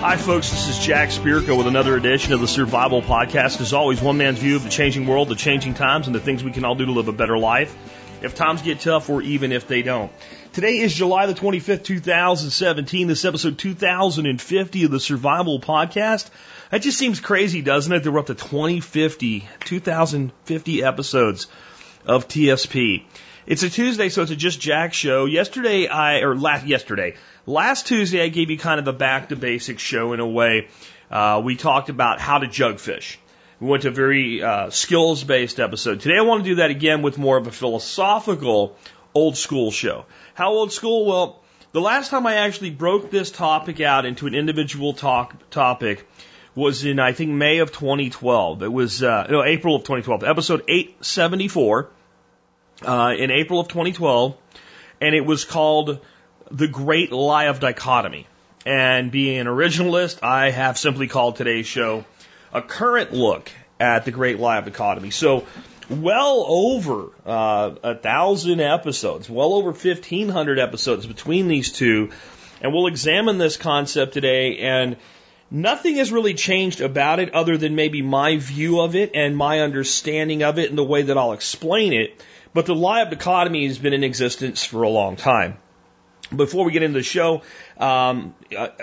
Hi, folks. This is Jack Spirko with another edition of the Survival Podcast. As always, one man's view of the changing world, the changing times, and the things we can all do to live a better life. If times get tough, or even if they don't. Today is July the 25th, 2017. This is episode 2050 of the Survival Podcast. That just seems crazy, doesn't it? There we're up to 2050, 2050 episodes of TSP. It's a Tuesday, so it's a Just Jack show. Yesterday, I, or last, yesterday, last Tuesday, I gave you kind of a back to basics show in a way. Uh, we talked about how to jug fish. We went to a very uh, skills based episode. Today, I want to do that again with more of a philosophical old school show. How old school? Well, the last time I actually broke this topic out into an individual talk, topic was in, I think, May of 2012. It was, uh, no, April of 2012, episode 874, uh, in April of 2012. And it was called The Great Lie of Dichotomy. And being an originalist, I have simply called today's show a current look at the Great Lie of Dichotomy. So, well over uh, a thousand episodes, well over 1,500 episodes between these two. And we'll examine this concept today and Nothing has really changed about it other than maybe my view of it and my understanding of it and the way that I'll explain it. But the lie of dichotomy has been in existence for a long time. Before we get into the show, um,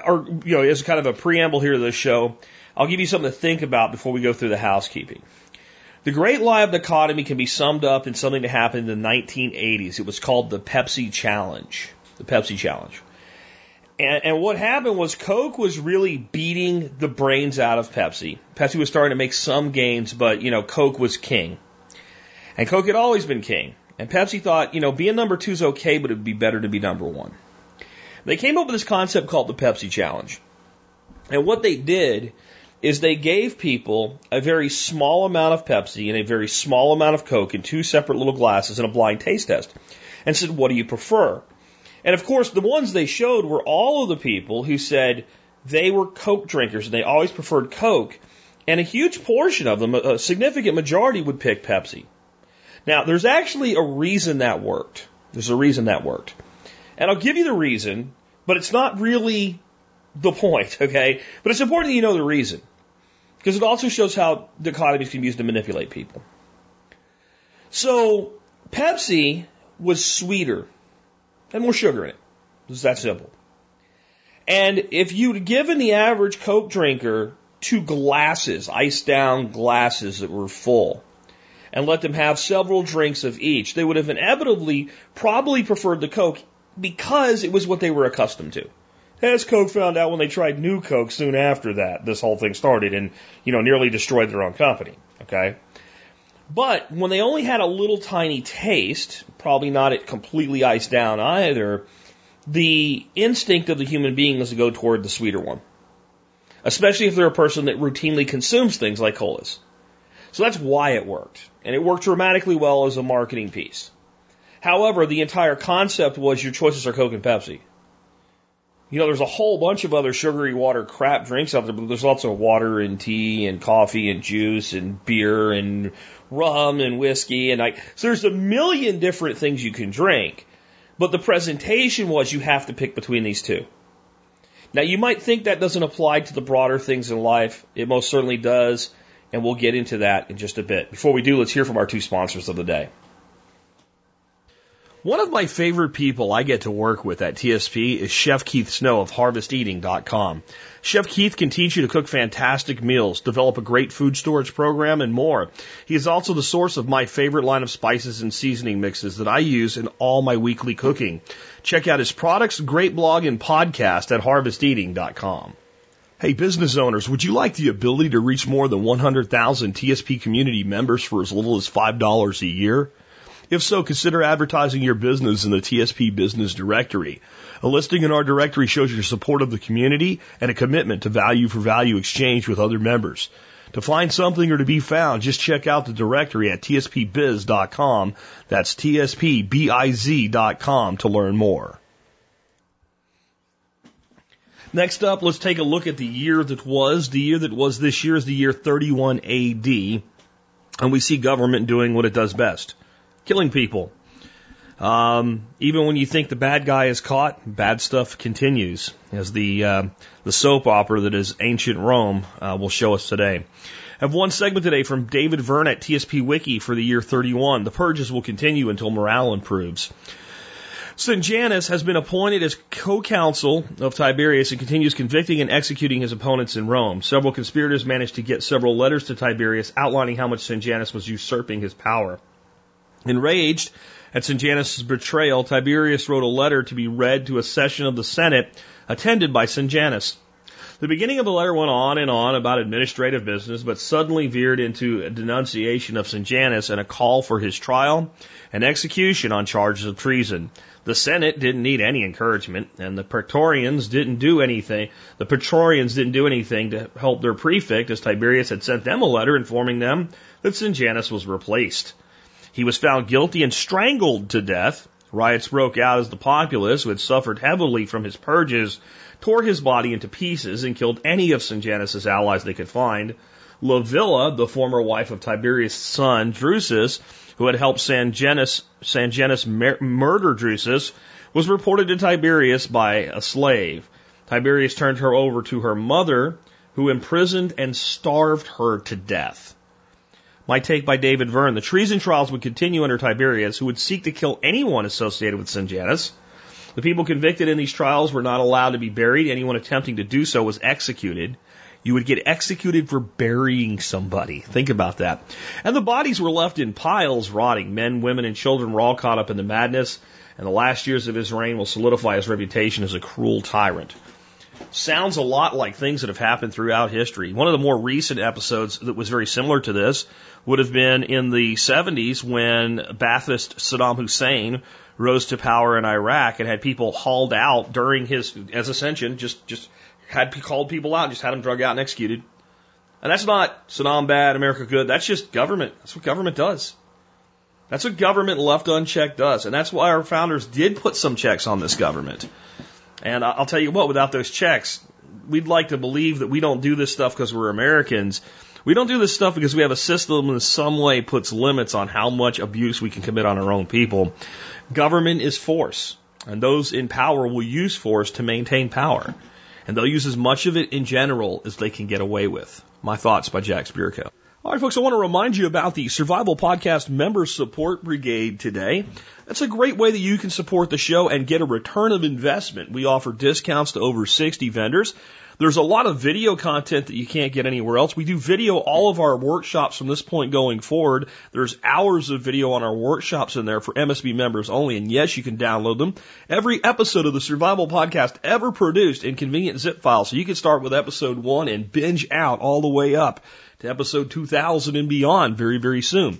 or you know, as kind of a preamble here to the show, I'll give you something to think about before we go through the housekeeping. The great lie of dichotomy can be summed up in something that happened in the 1980s. It was called the Pepsi Challenge. The Pepsi Challenge. And, and what happened was Coke was really beating the brains out of Pepsi. Pepsi was starting to make some gains, but, you know, Coke was king. And Coke had always been king. And Pepsi thought, you know, being number two is okay, but it'd be better to be number one. They came up with this concept called the Pepsi Challenge. And what they did is they gave people a very small amount of Pepsi and a very small amount of Coke in two separate little glasses in a blind taste test and said, what do you prefer? And of course, the ones they showed were all of the people who said they were Coke drinkers and they always preferred Coke. And a huge portion of them, a significant majority, would pick Pepsi. Now, there's actually a reason that worked. There's a reason that worked. And I'll give you the reason, but it's not really the point, okay? But it's important that you know the reason. Because it also shows how dichotomies can be used to manipulate people. So, Pepsi was sweeter and more sugar in it. It's that simple. And if you'd given the average Coke drinker two glasses, iced down glasses that were full, and let them have several drinks of each, they would have inevitably probably preferred the Coke because it was what they were accustomed to. As Coke found out when they tried new Coke soon after that, this whole thing started and, you know, nearly destroyed their own company. Okay? But when they only had a little tiny taste, probably not it completely iced down either, the instinct of the human being is to go toward the sweeter one. Especially if they're a person that routinely consumes things like colas. So that's why it worked. And it worked dramatically well as a marketing piece. However, the entire concept was your choices are Coke and Pepsi. You know, there's a whole bunch of other sugary water crap drinks out there, but there's also water and tea and coffee and juice and beer and rum and whiskey and like, so there's a million different things you can drink. But the presentation was you have to pick between these two. Now you might think that doesn't apply to the broader things in life. It most certainly does. And we'll get into that in just a bit. Before we do, let's hear from our two sponsors of the day. One of my favorite people I get to work with at TSP is Chef Keith Snow of HarvestEating.com. Chef Keith can teach you to cook fantastic meals, develop a great food storage program, and more. He is also the source of my favorite line of spices and seasoning mixes that I use in all my weekly cooking. Check out his products, great blog, and podcast at HarvestEating.com. Hey, business owners, would you like the ability to reach more than 100,000 TSP community members for as little as $5 a year? If so, consider advertising your business in the TSP Business Directory. A listing in our directory shows your support of the community and a commitment to value for value exchange with other members. To find something or to be found, just check out the directory at tspbiz.com. That's tspbiz.com to learn more. Next up, let's take a look at the year that was. The year that was this year is the year 31 AD, and we see government doing what it does best killing people. Um, even when you think the bad guy is caught, bad stuff continues, as the uh, the soap opera that is ancient Rome uh, will show us today. I have one segment today from David Verne at TSP Wiki for the year 31. The purges will continue until morale improves. Sejanus has been appointed as co-counsel of Tiberius and continues convicting and executing his opponents in Rome. Several conspirators managed to get several letters to Tiberius outlining how much Sejanus was usurping his power. Enraged at Sejanus' betrayal, Tiberius wrote a letter to be read to a session of the Senate attended by Sejanus. The beginning of the letter went on and on about administrative business, but suddenly veered into a denunciation of Sejanus and a call for his trial and execution on charges of treason. The Senate didn't need any encouragement, and the Praetorians didn't do anything. The Praetorians didn't do anything to help their prefect, as Tiberius had sent them a letter informing them that Sejanus was replaced. He was found guilty and strangled to death. Riots broke out as the populace, who had suffered heavily from his purges, tore his body into pieces and killed any of Sejanus' allies they could find. Livilla, the former wife of Tiberius' son, Drusus, who had helped Sejanus murder Drusus, was reported to Tiberius by a slave. Tiberius turned her over to her mother, who imprisoned and starved her to death. My take by David Verne. The treason trials would continue under Tiberius, who would seek to kill anyone associated with Sejanus. The people convicted in these trials were not allowed to be buried. Anyone attempting to do so was executed. You would get executed for burying somebody. Think about that. And the bodies were left in piles rotting. Men, women, and children were all caught up in the madness, and the last years of his reign will solidify his reputation as a cruel tyrant. Sounds a lot like things that have happened throughout history. One of the more recent episodes that was very similar to this would have been in the 70s when Ba'athist Saddam Hussein rose to power in Iraq and had people hauled out during his as ascension, just just had called people out, just had them drug out and executed. And that's not Saddam bad, America good. That's just government. That's what government does. That's what government left unchecked does. And that's why our founders did put some checks on this government. And I'll tell you what, without those checks, we'd like to believe that we don't do this stuff because we're Americans. We don't do this stuff because we have a system that in some way puts limits on how much abuse we can commit on our own people. Government is force, and those in power will use force to maintain power. And they'll use as much of it in general as they can get away with. My thoughts by Jack Spirko. All right, folks, I want to remind you about the Survival Podcast Member Support Brigade today. That's a great way that you can support the show and get a return of investment. We offer discounts to over 60 vendors. There's a lot of video content that you can't get anywhere else. We do video all of our workshops from this point going forward. There's hours of video on our workshops in there for MSB members only. And yes, you can download them. Every episode of the Survival Podcast ever produced in convenient zip files. So you can start with episode one and binge out all the way up to episode 2000 and beyond very, very soon.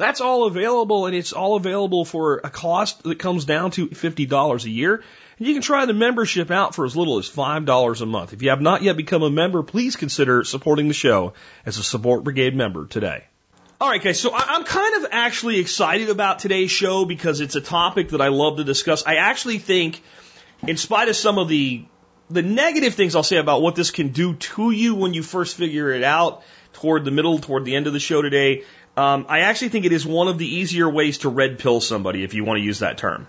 That's all available and it's all available for a cost that comes down to $50 a year. And you can try the membership out for as little as $5 a month. If you have not yet become a member, please consider supporting the show as a Support Brigade member today. All right, guys. So I'm kind of actually excited about today's show because it's a topic that I love to discuss. I actually think, in spite of some of the the negative things I'll say about what this can do to you when you first figure it out, toward the middle, toward the end of the show today, um, I actually think it is one of the easier ways to red pill somebody, if you want to use that term.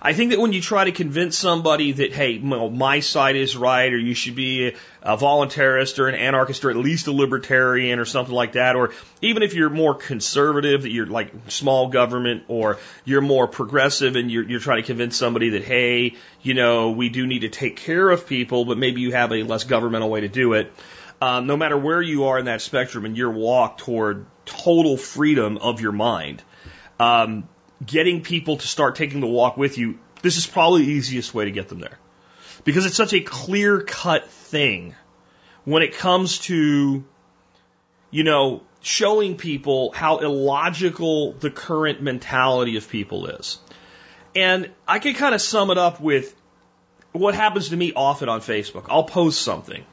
I think that when you try to convince somebody that, hey, my side is right, or you should be a voluntarist or an anarchist or at least a libertarian or something like that, or even if you're more conservative, that you're like small government, or you're more progressive and you're, you're trying to convince somebody that, hey, you know, we do need to take care of people, but maybe you have a less governmental way to do it. Um, no matter where you are in that spectrum and your walk toward total freedom of your mind, um, getting people to start taking the walk with you, this is probably the easiest way to get them there. Because it's such a clear cut thing when it comes to, you know, showing people how illogical the current mentality of people is. And I can kind of sum it up with what happens to me often on Facebook. I'll post something.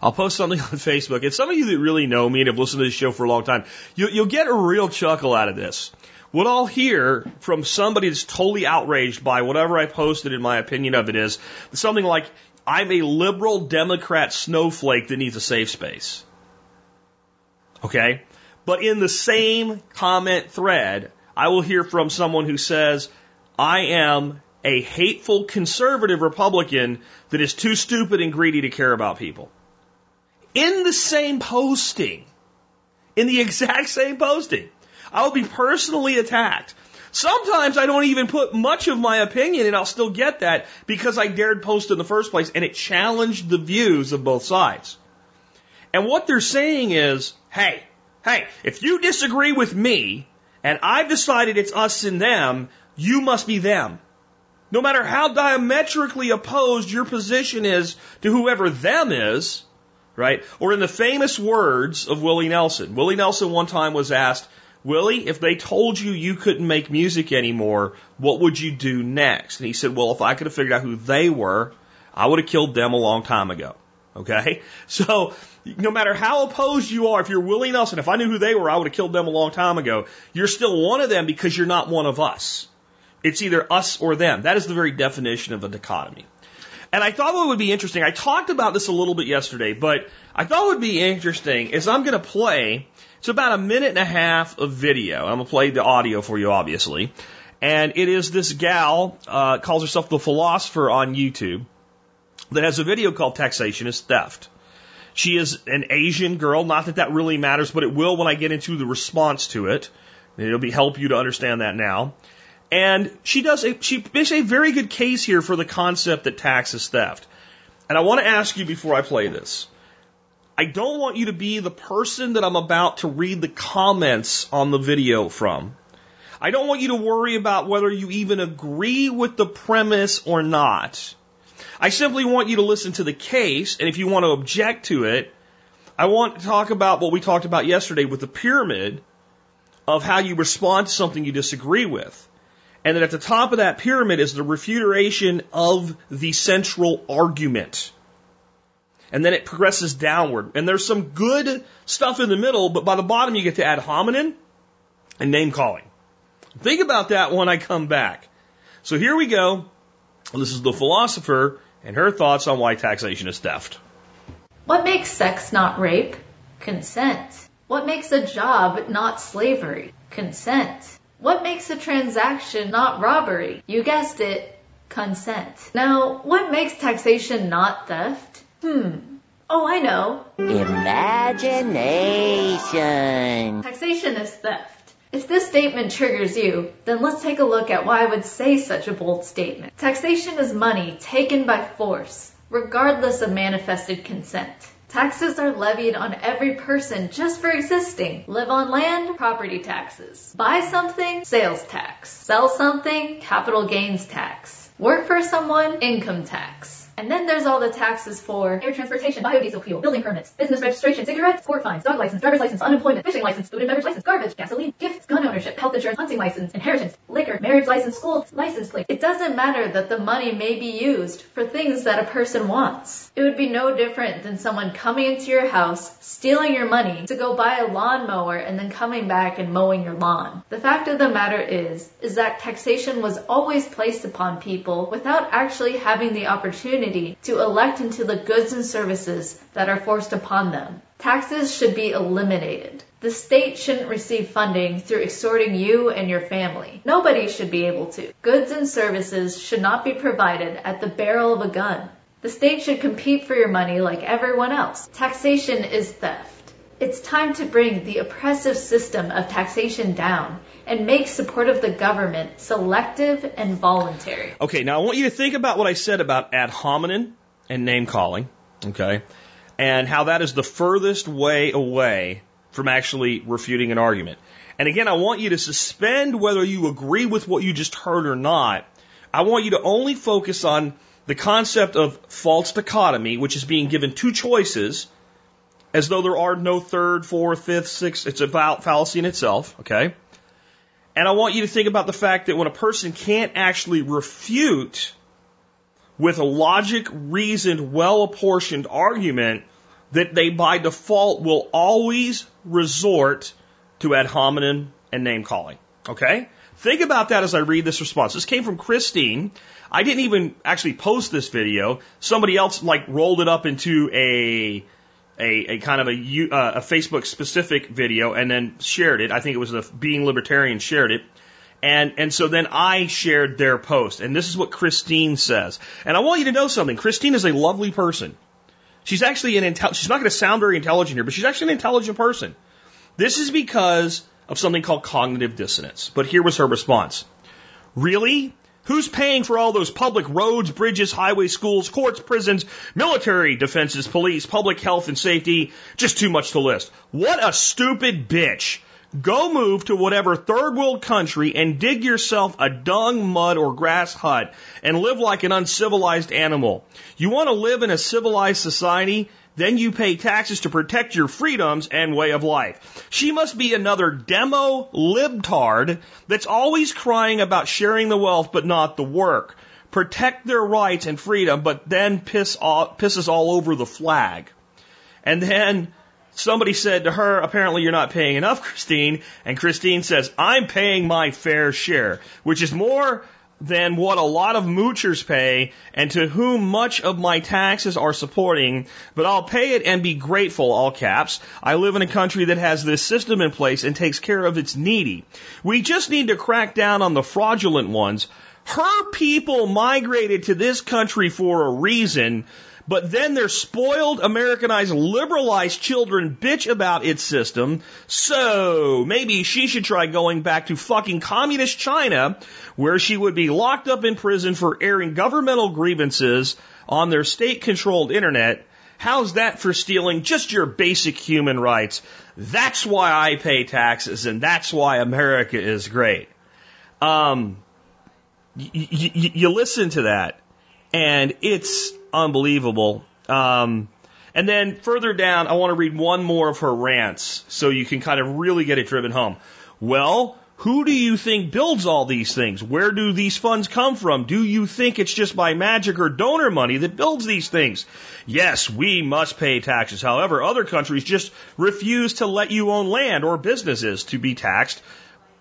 I'll post something on Facebook, and some of you that really know me and have listened to this show for a long time, you, you'll get a real chuckle out of this. What I'll hear from somebody that's totally outraged by whatever I posted in my opinion of it is something like, I'm a liberal Democrat snowflake that needs a safe space. Okay? But in the same comment thread, I will hear from someone who says, I am a hateful conservative Republican that is too stupid and greedy to care about people. In the same posting, in the exact same posting, I will be personally attacked. Sometimes I don't even put much of my opinion and I'll still get that because I dared post in the first place and it challenged the views of both sides. And what they're saying is, hey, hey, if you disagree with me and I've decided it's us and them, you must be them. No matter how diametrically opposed your position is to whoever them is, right? Or in the famous words of Willie Nelson, Willie Nelson one time was asked, Willie, if they told you you couldn't make music anymore, what would you do next? And he said, well, if I could have figured out who they were, I would have killed them a long time ago. Okay? So, no matter how opposed you are, if you're Willie Nelson, if I knew who they were, I would have killed them a long time ago. You're still one of them because you're not one of us. It's either us or them. That is the very definition of a dichotomy. And I thought what would be interesting, I talked about this a little bit yesterday, but I thought would be interesting is I'm going to play, it's about a minute and a half of video. I'm going to play the audio for you, obviously. And it is this gal, uh, calls herself the philosopher on YouTube, that has a video called Taxation is Theft. She is an Asian girl, not that that really matters, but it will when I get into the response to it. It'll be help you to understand that now. And she does a, she makes a very good case here for the concept that tax is theft. And I want to ask you before I play this. I don't want you to be the person that I'm about to read the comments on the video from. I don't want you to worry about whether you even agree with the premise or not. I simply want you to listen to the case, and if you want to object to it, I want to talk about what we talked about yesterday with the pyramid of how you respond to something you disagree with. And then at the top of that pyramid is the refutation of the central argument. And then it progresses downward. And there's some good stuff in the middle, but by the bottom you get to ad hominem and name calling. Think about that when I come back. So here we go. This is the philosopher and her thoughts on why taxation is theft. What makes sex not rape? Consent. What makes a job not slavery? Consent. What makes a transaction not robbery? You guessed it, consent. Now, what makes taxation not theft? Hmm. Oh, I know. Imagination. Taxation is theft. If this statement triggers you, then let's take a look at why I would say such a bold statement. Taxation is money taken by force, regardless of manifested consent. Taxes are levied on every person just for existing. Live on land, property taxes. Buy something, sales tax. Sell something, capital gains tax. Work for someone, income tax. And then there's all the taxes for air transportation, biodiesel fuel, building permits, business registration, cigarettes, court fines, dog license, driver's license, unemployment, fishing license, food and beverage license, garbage, gasoline, gifts, gun ownership, health insurance, hunting license, inheritance, liquor, marriage license, school license plate. It doesn't matter that the money may be used for things that a person wants. It would be no different than someone coming into your house, stealing your money to go buy a lawnmower and then coming back and mowing your lawn. The fact of the matter is, is that taxation was always placed upon people without actually having the opportunity to elect into the goods and services that are forced upon them. Taxes should be eliminated. The state shouldn't receive funding through extorting you and your family. Nobody should be able to. Goods and services should not be provided at the barrel of a gun. The state should compete for your money like everyone else. Taxation is theft. It's time to bring the oppressive system of taxation down and make support of the government selective and voluntary. Okay, now I want you to think about what I said about ad hominem and name calling, okay, and how that is the furthest way away from actually refuting an argument. And again, I want you to suspend whether you agree with what you just heard or not. I want you to only focus on the concept of false dichotomy, which is being given two choices as though there are no third, fourth, fifth, sixth. It's a fallacy in itself, okay? And I want you to think about the fact that when a person can't actually refute with a logic, reasoned, well apportioned argument, that they by default will always resort to ad hominem and name calling. Okay? Think about that as I read this response. This came from Christine. I didn't even actually post this video. Somebody else like rolled it up into a a, a kind of a, uh, a Facebook specific video and then shared it. I think it was the Being Libertarian shared it. And, and so then I shared their post. And this is what Christine says. And I want you to know something. Christine is a lovely person. She's actually an intel, she's not going to sound very intelligent here, but she's actually an intelligent person. This is because of something called cognitive dissonance. But here was her response. Really? Who's paying for all those public roads, bridges, highways, schools, courts, prisons, military defenses, police, public health and safety? Just too much to list. What a stupid bitch. Go move to whatever third world country and dig yourself a dung, mud, or grass hut and live like an uncivilized animal. You want to live in a civilized society? Then you pay taxes to protect your freedoms and way of life. She must be another demo libtard that's always crying about sharing the wealth but not the work. Protect their rights and freedom, but then piss pisses all over the flag. And then somebody said to her, apparently you're not paying enough, Christine. And Christine says, I'm paying my fair share, which is more than what a lot of moochers pay and to whom much of my taxes are supporting, but I'll pay it and be grateful, all caps. I live in a country that has this system in place and takes care of its needy. We just need to crack down on the fraudulent ones. Her people migrated to this country for a reason, but then their spoiled, Americanized, liberalized children bitch about its system. So maybe she should try going back to fucking communist China where she would be locked up in prison for airing governmental grievances on their state controlled internet. How's that for stealing just your basic human rights? That's why I pay taxes and that's why America is great. Um, you listen to that and it's unbelievable. Um, and then further down, I want to read one more of her rants so you can kind of really get it driven home. Well, who do you think builds all these things? Where do these funds come from? Do you think it's just by magic or donor money that builds these things? Yes, we must pay taxes. However, other countries just refuse to let you own land or businesses to be taxed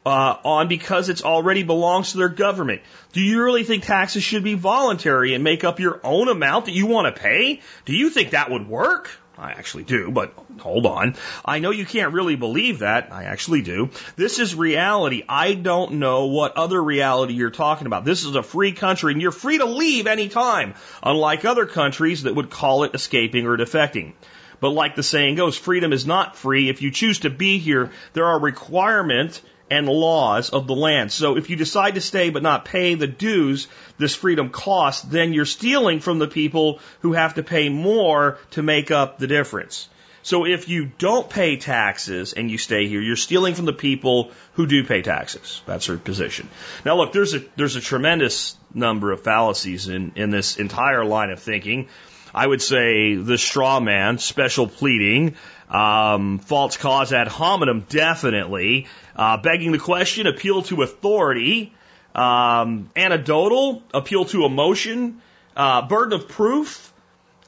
uh, on because it already belongs to their government. Do you really think taxes should be voluntary and make up your own amount that you want to pay? Do you think that would work? I actually do, but hold on. I know you can't really believe that. I actually do. This is reality. I don't know what other reality you're talking about. This is a free country and you're free to leave anytime, unlike other countries that would call it escaping or defecting. But like the saying goes, freedom is not free. If you choose to be here, there are requirements and laws of the land. So if you decide to stay but not pay the dues this freedom costs, then you're stealing from the people who have to pay more to make up the difference. So if you don't pay taxes and you stay here, you're stealing from the people who do pay taxes. That's her position. Now look, there's a there's a tremendous number of fallacies in, in this entire line of thinking. I would say the straw man, special pleading, um, false cause ad hominem, definitely. Uh, begging the question, appeal to authority. Um, anecdotal, appeal to emotion. Uh, burden of proof.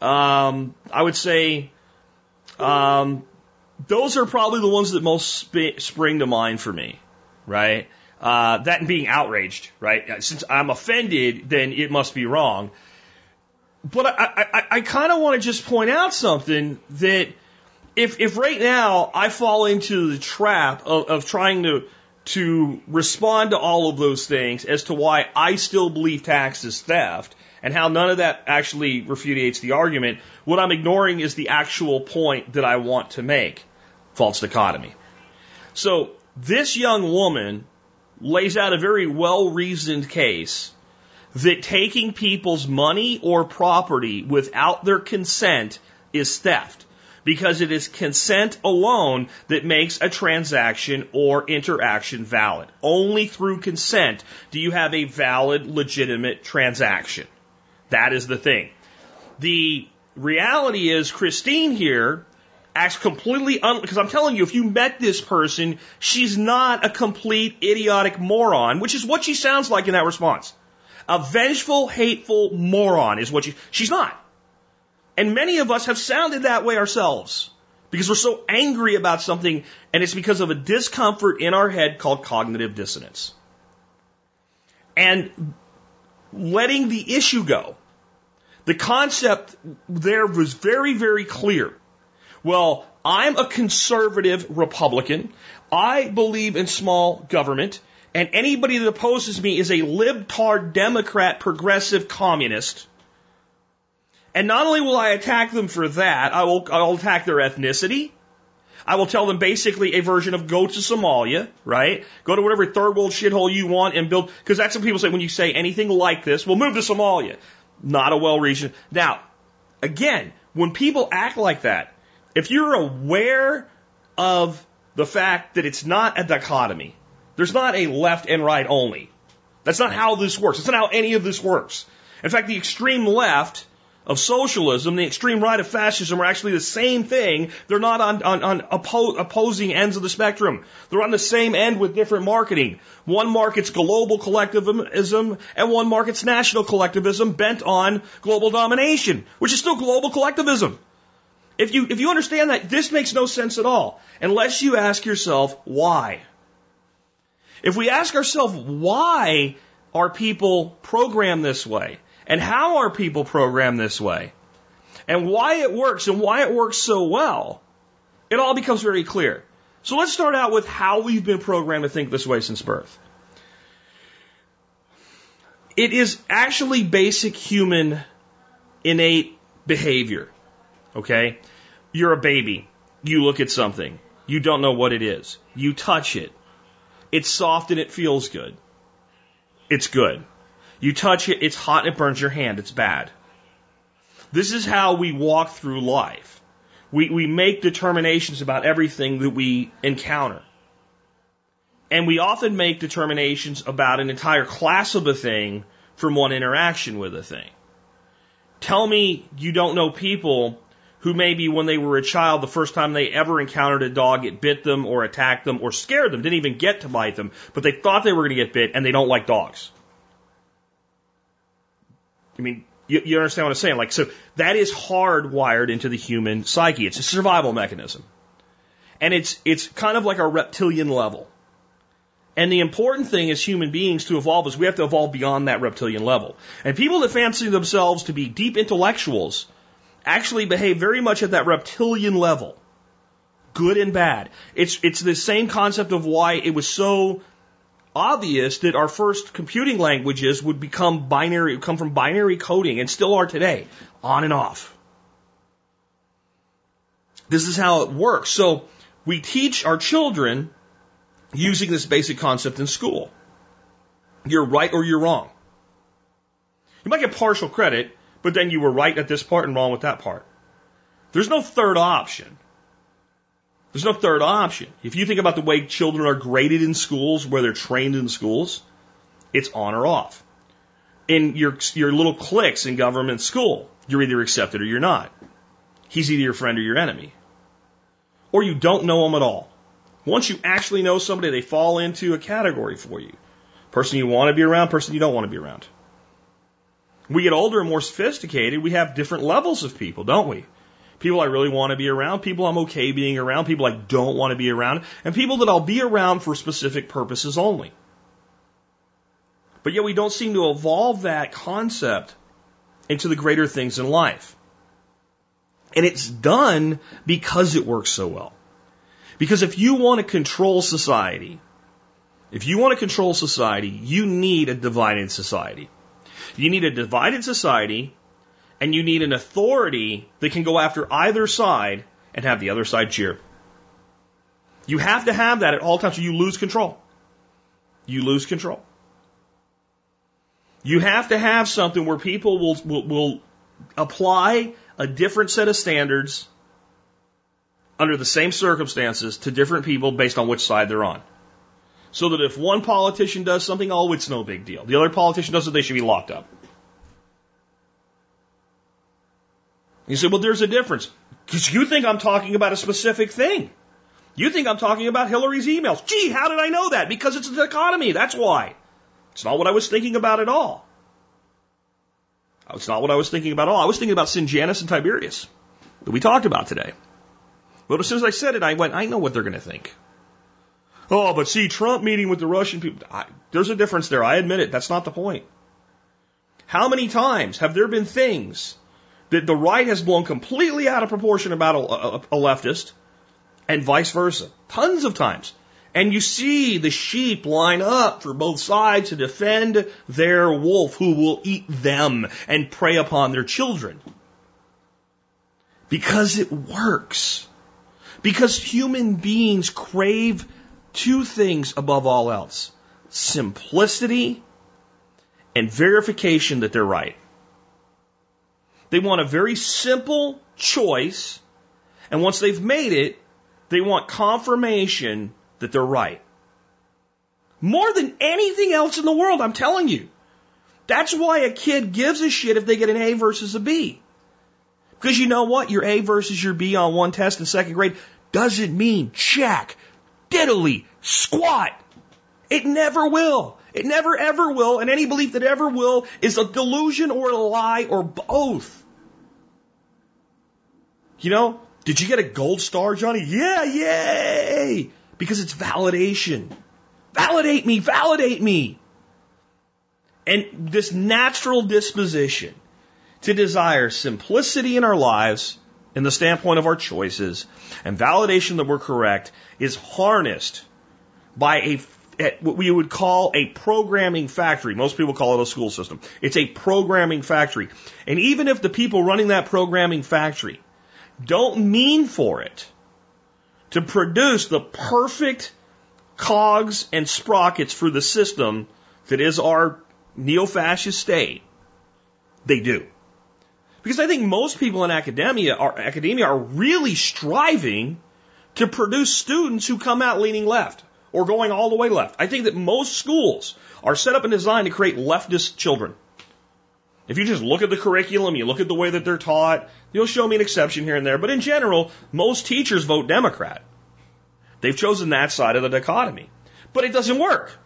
Um, I would say um, those are probably the ones that most sp- spring to mind for me, right? Uh, that and being outraged, right? Since I'm offended, then it must be wrong. But I, I, I kind of want to just point out something that if if right now I fall into the trap of, of trying to to respond to all of those things as to why I still believe tax is theft and how none of that actually refudiates the argument, what I'm ignoring is the actual point that I want to make. False dichotomy. So this young woman lays out a very well reasoned case that taking people's money or property without their consent is theft because it is consent alone that makes a transaction or interaction valid. Only through consent do you have a valid, legitimate transaction. That is the thing. The reality is Christine here acts completely because I'm telling you, if you met this person, she's not a complete idiotic moron, which is what she sounds like in that response. A vengeful, hateful moron is what she she's not. And many of us have sounded that way ourselves because we're so angry about something and it's because of a discomfort in our head called cognitive dissonance. And letting the issue go. The concept there was very, very clear. Well, I'm a conservative Republican. I believe in small government. and anybody that opposes me is a libtard, Democrat, progressive communist. And not only will I attack them for that, I will I'll attack their ethnicity. I will tell them basically a version of go to Somalia, right? Go to whatever third world shithole you want and build, because that's what people say when you say anything like this, we'll move to Somalia. Not a well reasoned. Now, again, when people act like that, if you're aware of the fact that it's not a dichotomy, there's not a left and right only. That's not how this works. It's not how any of this works. In fact, the extreme left of socialism, the extreme right of fascism are actually the same thing. They're not on, on, on oppo- opposing ends of the spectrum. They're on the same end with different marketing. One markets global collectivism and one markets national collectivism bent on global domination, which is still global collectivism. If you, if you understand that, this makes no sense at all unless you ask yourself why. If we ask ourselves why are people programmed this way and how are people programmed this way and why it works and why it works so well, it all becomes very clear. So let's start out with how we've been programmed to think this way since birth. It is actually basic human innate behavior. Okay? You're a baby. You look at something. You don't know what it is. You touch it. It's soft and it feels good. It's good. You touch it, it's hot it burns your hand. It's bad. This is how we walk through life. We, we make determinations about everything that we encounter. And we often make determinations about an entire class of a thing from one interaction with a thing. Tell me you don't know people who maybe when they were a child, the first time they ever encountered a dog, it bit them or attacked them or scared them, didn't even get to bite them, but they thought they were going to get bit and they don't like dogs. I mean, you, you understand what I'm saying? Like, so that is hardwired into the human psyche. It's a survival mechanism. And it's, it's kind of like a reptilian level. And the important thing as human beings to evolve is we have to evolve beyond that reptilian level. And people that fancy themselves to be deep intellectuals actually behave very much at that reptilian level. Good and bad. It's, it's the same concept of why it was so obvious that our first computing languages would become binary, come from binary coding and still are today, on and off. This is how it works. So we teach our children using this basic concept in school. You're right or you're wrong. You might get partial credit, but then you were right at this part and wrong with that part. There's no third option. There's no third option. If you think about the way children are graded in schools, where they're trained in schools, it's on or off. In your, your little cliques in government school, you're either accepted or you're not. He's either your friend or your enemy. Or you don't know him at all. Once you actually know somebody, they fall into a category for you. Person you want to be around, person you don't want to be around we get older and more sophisticated, we have different levels of people, don't we? People I really want to be around, people I'm okay being around, people I don't want to be around, and people that I'll be around for specific purposes only. But yet we don't seem to evolve that concept into the greater things in life. And it's done because it works so well. Because if you want to control society, if you want to control society, you need a divided society. You need a divided society and you need an authority that can go after either side and have the other side cheer. You have to have that at all times or you lose control. You lose control. You have to have something where people will, will, will apply a different set of standards under the same circumstances to different people based on which side they're on. So that if one politician does something, oh, it's no big deal. The other politician does it, they should be locked up. You say, well, there's a difference. Because you think I'm talking about a specific thing. You think I'm talking about Hillary's emails. Gee, how did I know that? Because it's the economy. That's why. It's not what I was thinking about at all. It's not what I was thinking about at all. I was thinking about Janus and Tiberius that we talked about today. But as soon as I said it, I went, I know what they're going to think. Oh, but see, Trump meeting with the Russian people, I, there's a difference there. I admit it. That's not the point. How many times have there been things that the right has blown completely out of proportion about a, a, a leftist and vice versa? Tons of times. And you see the sheep line up for both sides to defend their wolf who will eat them and prey upon their children. Because it works. Because human beings crave two things above all else. Simplicity and verification that they're right. They want a very simple choice, and once they've made it, they want confirmation that they're right. More than anything else in the world, I'm telling you. That's why a kid gives a shit if they get an A versus a B. Because you know what? Your A versus your B on one test in second grade doesn't mean jack, diddly, squat. It never will. It never ever will. And any belief that ever will is a delusion or a lie or both. You know, did you get a gold star, Johnny? Yeah, yay! Because it's validation. Validate me, validate me. And this natural disposition to desire simplicity in our lives, in the standpoint of our choices, and validation that we're correct is harnessed by a what we would call a programming factory. Most people call it a school system. It's a programming factory. And even if the people running that programming factory don't mean for it to produce the perfect cogs and sprockets for the system that is our neo-fascist state, they do. Because I think most people in academia are, academia are really striving to produce students who come out leaning left or going all the way left. I think that most schools are set up and designed to create leftist children. If you just look at the curriculum, you look at the way that they're taught, you'll show me an exception here and there. But in general, most teachers vote Democrat. They've chosen that side of the dichotomy. But it doesn't work.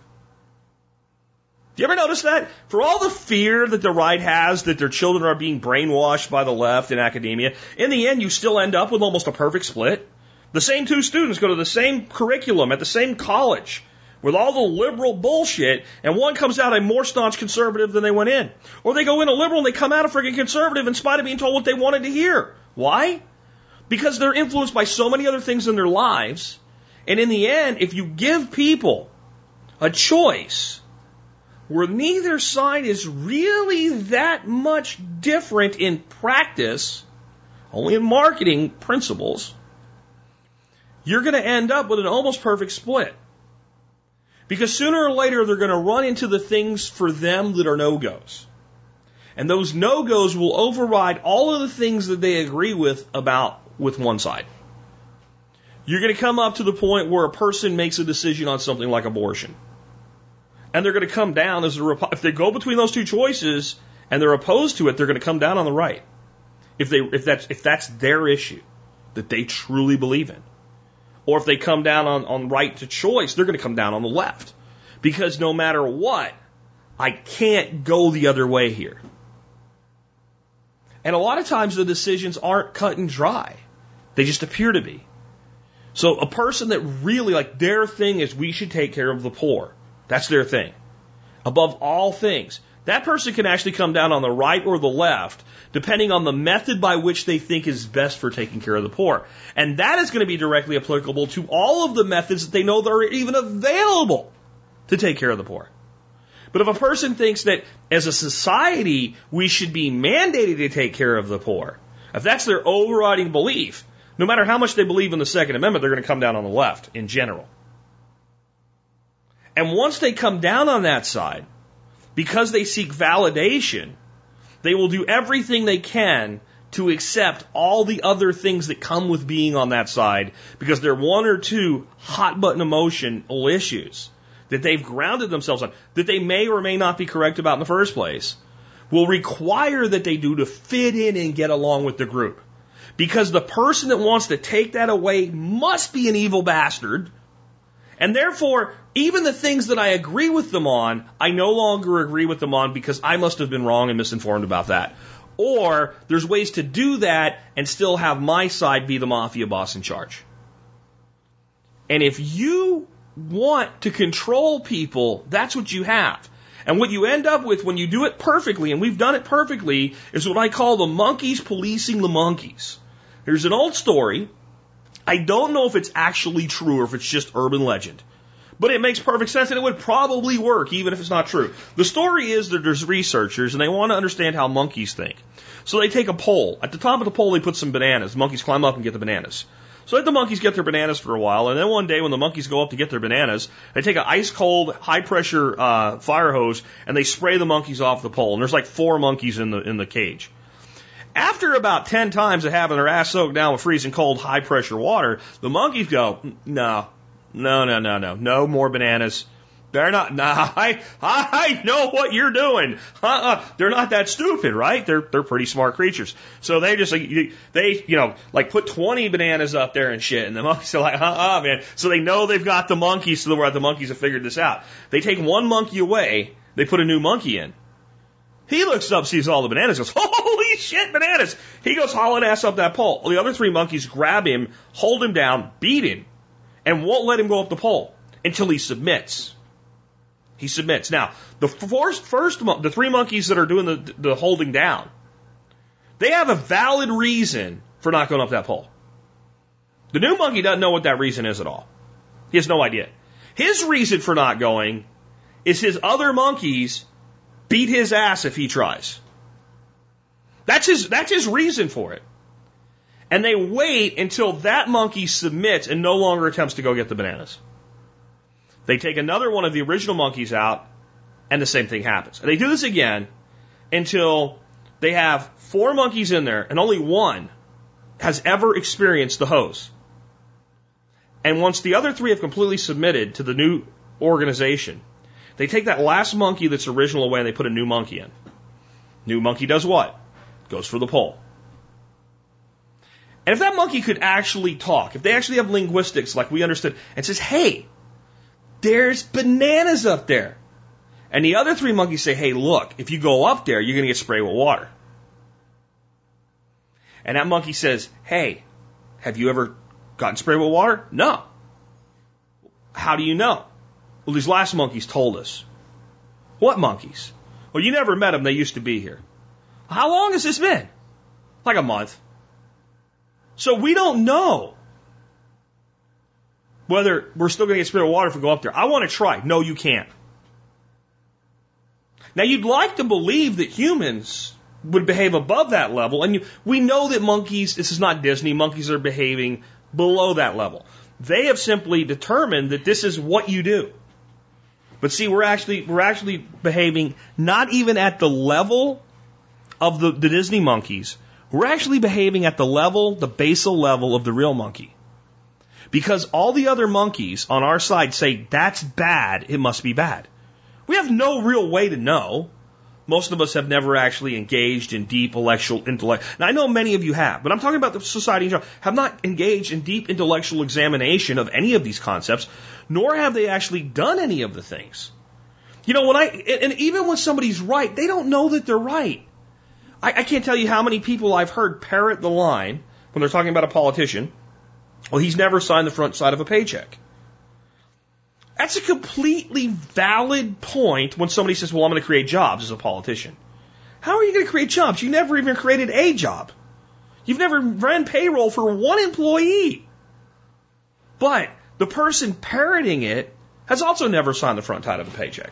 Do you ever notice that? For all the fear that the right has that their children are being brainwashed by the left in academia, in the end, you still end up with almost a perfect split. The same two students go to the same curriculum at the same college with all the liberal bullshit, and one comes out a more staunch conservative than they went in. Or they go in a liberal and they come out a freaking conservative in spite of being told what they wanted to hear. Why? Because they're influenced by so many other things in their lives. And in the end, if you give people a choice where neither side is really that much different in practice, only in marketing principles, you're going to end up with an almost perfect split. Because sooner or later they're going to run into the things for them that are no-goes. And those no-goes will override all of the things that they agree with about with one side. You're going to come up to the point where a person makes a decision on something like abortion. And they're going to come down as a, if they go between those two choices and they're opposed to it, they're going to come down on the right. If they, if that's, if that's their issue that they truly believe in. Or if they come down on, on right to choice, they're going to come down on the left. Because no matter what, I can't go the other way here. And a lot of times the decisions aren't cut and dry. They just appear to be. So a person that really, like, their thing is we should take care of the poor. That's their thing. Above all things. That person can actually come down on the right or the left, depending on the method by which they think is best for taking care of the poor. And that is going to be directly applicable to all of the methods that they know that are even available to take care of the poor. But if a person thinks that as a society we should be mandated to take care of the poor, if that's their overriding belief, no matter how much they believe in the Second Amendment, they're going to come down on the left in general. And once they come down on that side, because they seek validation, they will do everything they can to accept all the other things that come with being on that side because they're one or two hot button emotional issues that they've grounded themselves on that they may or may not be correct about in the first place will require that they do to fit in and get along with the group. Because the person that wants to take that away must be an evil bastard and therefore, even the things that I agree with them on, I no longer agree with them on because I must have been wrong and misinformed about that. Or there's ways to do that and still have my side be the mafia boss in charge. And if you want to control people, that's what you have. And what you end up with when you do it perfectly, and we've done it perfectly, is what I call the monkeys policing the monkeys. There's an old story I don't know if it's actually true or if it's just urban legend. But it makes perfect sense and it would probably work even if it's not true. The story is that there's researchers and they want to understand how monkeys think. So they take a pole. At the top of the pole, they put some bananas. Monkeys climb up and get the bananas. So let the monkeys get their bananas for a while, and then one day when the monkeys go up to get their bananas, they take an ice cold, high pressure uh, fire hose and they spray the monkeys off the pole. And there's like four monkeys in the in the cage. After about ten times of having their ass soaked down with freezing cold, high pressure water, the monkeys go, no, no, no, no, no, no more bananas. They're not. Nah, I I know what you're doing. Uh-uh. They're not that stupid, right? They're they're pretty smart creatures. So they just like they you know like put 20 bananas up there and shit, and the monkeys are like, uh-uh, man. So they know they've got the monkeys, so the the monkeys have figured this out. They take one monkey away, they put a new monkey in. He looks up, sees all the bananas, goes, holy shit, bananas! He goes hauling ass up that pole. The other three monkeys grab him, hold him down, beat him, and won't let him go up the pole until he submits. He submits. Now, the first, first, the three monkeys that are doing the, the holding down, they have a valid reason for not going up that pole. The new monkey doesn't know what that reason is at all. He has no idea. His reason for not going is his other monkeys beat his ass if he tries. That's his, that's his reason for it. And they wait until that monkey submits and no longer attempts to go get the bananas. They take another one of the original monkeys out, and the same thing happens. And they do this again until they have four monkeys in there, and only one has ever experienced the hose. And once the other three have completely submitted to the new organization, they take that last monkey that's original away and they put a new monkey in. New monkey does what? Goes for the pole. And if that monkey could actually talk, if they actually have linguistics like we understood, and says, hey, there's bananas up there. And the other three monkeys say, hey, look, if you go up there, you're going to get sprayed with water. And that monkey says, hey, have you ever gotten sprayed with water? No. How do you know? Well, these last monkeys told us. What monkeys? Well, you never met them. They used to be here. How long has this been? Like a month. So we don't know whether we're still going to get with water if we go up there. I want to try. No, you can't. Now, you'd like to believe that humans would behave above that level, and you, we know that monkeys, this is not Disney, monkeys are behaving below that level. They have simply determined that this is what you do. But see, we're actually, we're actually behaving not even at the level of the, the Disney monkeys. We're actually behaving at the level, the basal level of the real monkey. Because all the other monkeys on our side say that's bad, it must be bad. We have no real way to know. Most of us have never actually engaged in deep intellectual intellect. Now I know many of you have, but I'm talking about the society in general, have not engaged in deep intellectual examination of any of these concepts, nor have they actually done any of the things. You know, when I, and even when somebody's right, they don't know that they're right. I, I can't tell you how many people I've heard parrot the line when they're talking about a politician well, he's never signed the front side of a paycheck. That's a completely valid point when somebody says, well, I'm going to create jobs as a politician. How are you going to create jobs? You never even created a job. You've never ran payroll for one employee. But the person parroting it has also never signed the front side of a paycheck.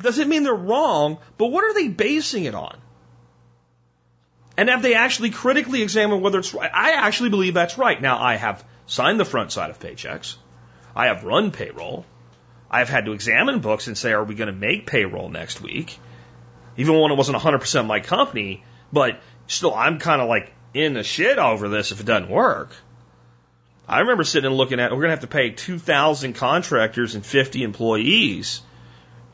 Doesn't mean they're wrong, but what are they basing it on? And have they actually critically examined whether it's right? I actually believe that's right. Now, I have signed the front side of paychecks. I have run payroll. I've had to examine books and say, are we going to make payroll next week? Even when it wasn't 100% my company, but still, I'm kind of like in the shit over this if it doesn't work. I remember sitting and looking at, we're going to have to pay 2,000 contractors and 50 employees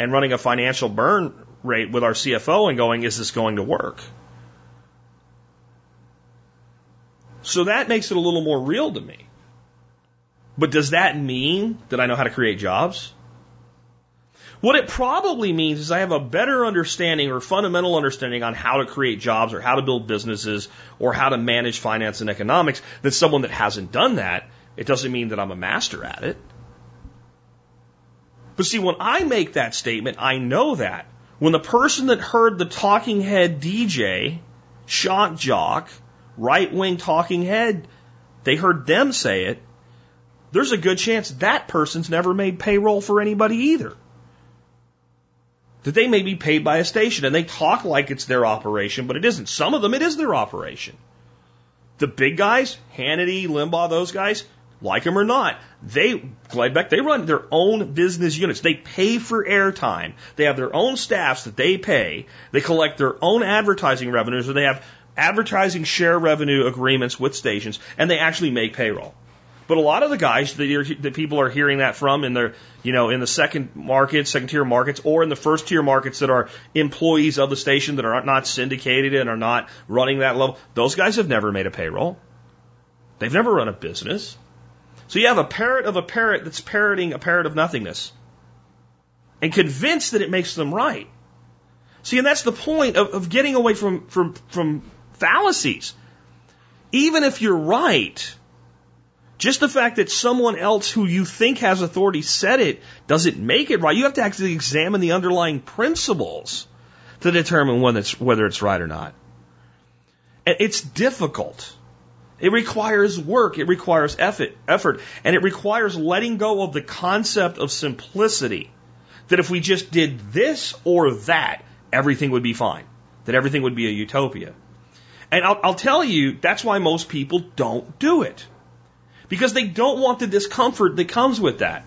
and running a financial burn rate with our CFO and going, is this going to work? So that makes it a little more real to me. But does that mean that I know how to create jobs? What it probably means is I have a better understanding or fundamental understanding on how to create jobs or how to build businesses or how to manage finance and economics than someone that hasn't done that. It doesn't mean that I'm a master at it. But see, when I make that statement, I know that. When the person that heard the talking head DJ, shock jock, right wing talking head, they heard them say it, there's a good chance that person's never made payroll for anybody either. That they may be paid by a station and they talk like it's their operation, but it isn't. Some of them, it is their operation. The big guys, Hannity, Limbaugh, those guys, like them or not, they, Glenn Beck, they run their own business units. They pay for airtime. They have their own staffs that they pay. They collect their own advertising revenues they have advertising share revenue agreements with stations and they actually make payroll. But a lot of the guys that, that people are hearing that from in their, you know, in the second market, second tier markets, or in the first tier markets that are employees of the station that are not syndicated and are not running that level, those guys have never made a payroll. They've never run a business. So you have a parrot of a parrot that's parroting a parrot of nothingness and convinced that it makes them right. See, and that's the point of, of getting away from, from, from fallacies. Even if you're right, just the fact that someone else who you think has authority said it doesn't make it right. You have to actually examine the underlying principles to determine whether it's, whether it's right or not. And it's difficult. It requires work, it requires effort, effort, and it requires letting go of the concept of simplicity. That if we just did this or that, everything would be fine. That everything would be a utopia. And I'll, I'll tell you, that's why most people don't do it. Because they don't want the discomfort that comes with that.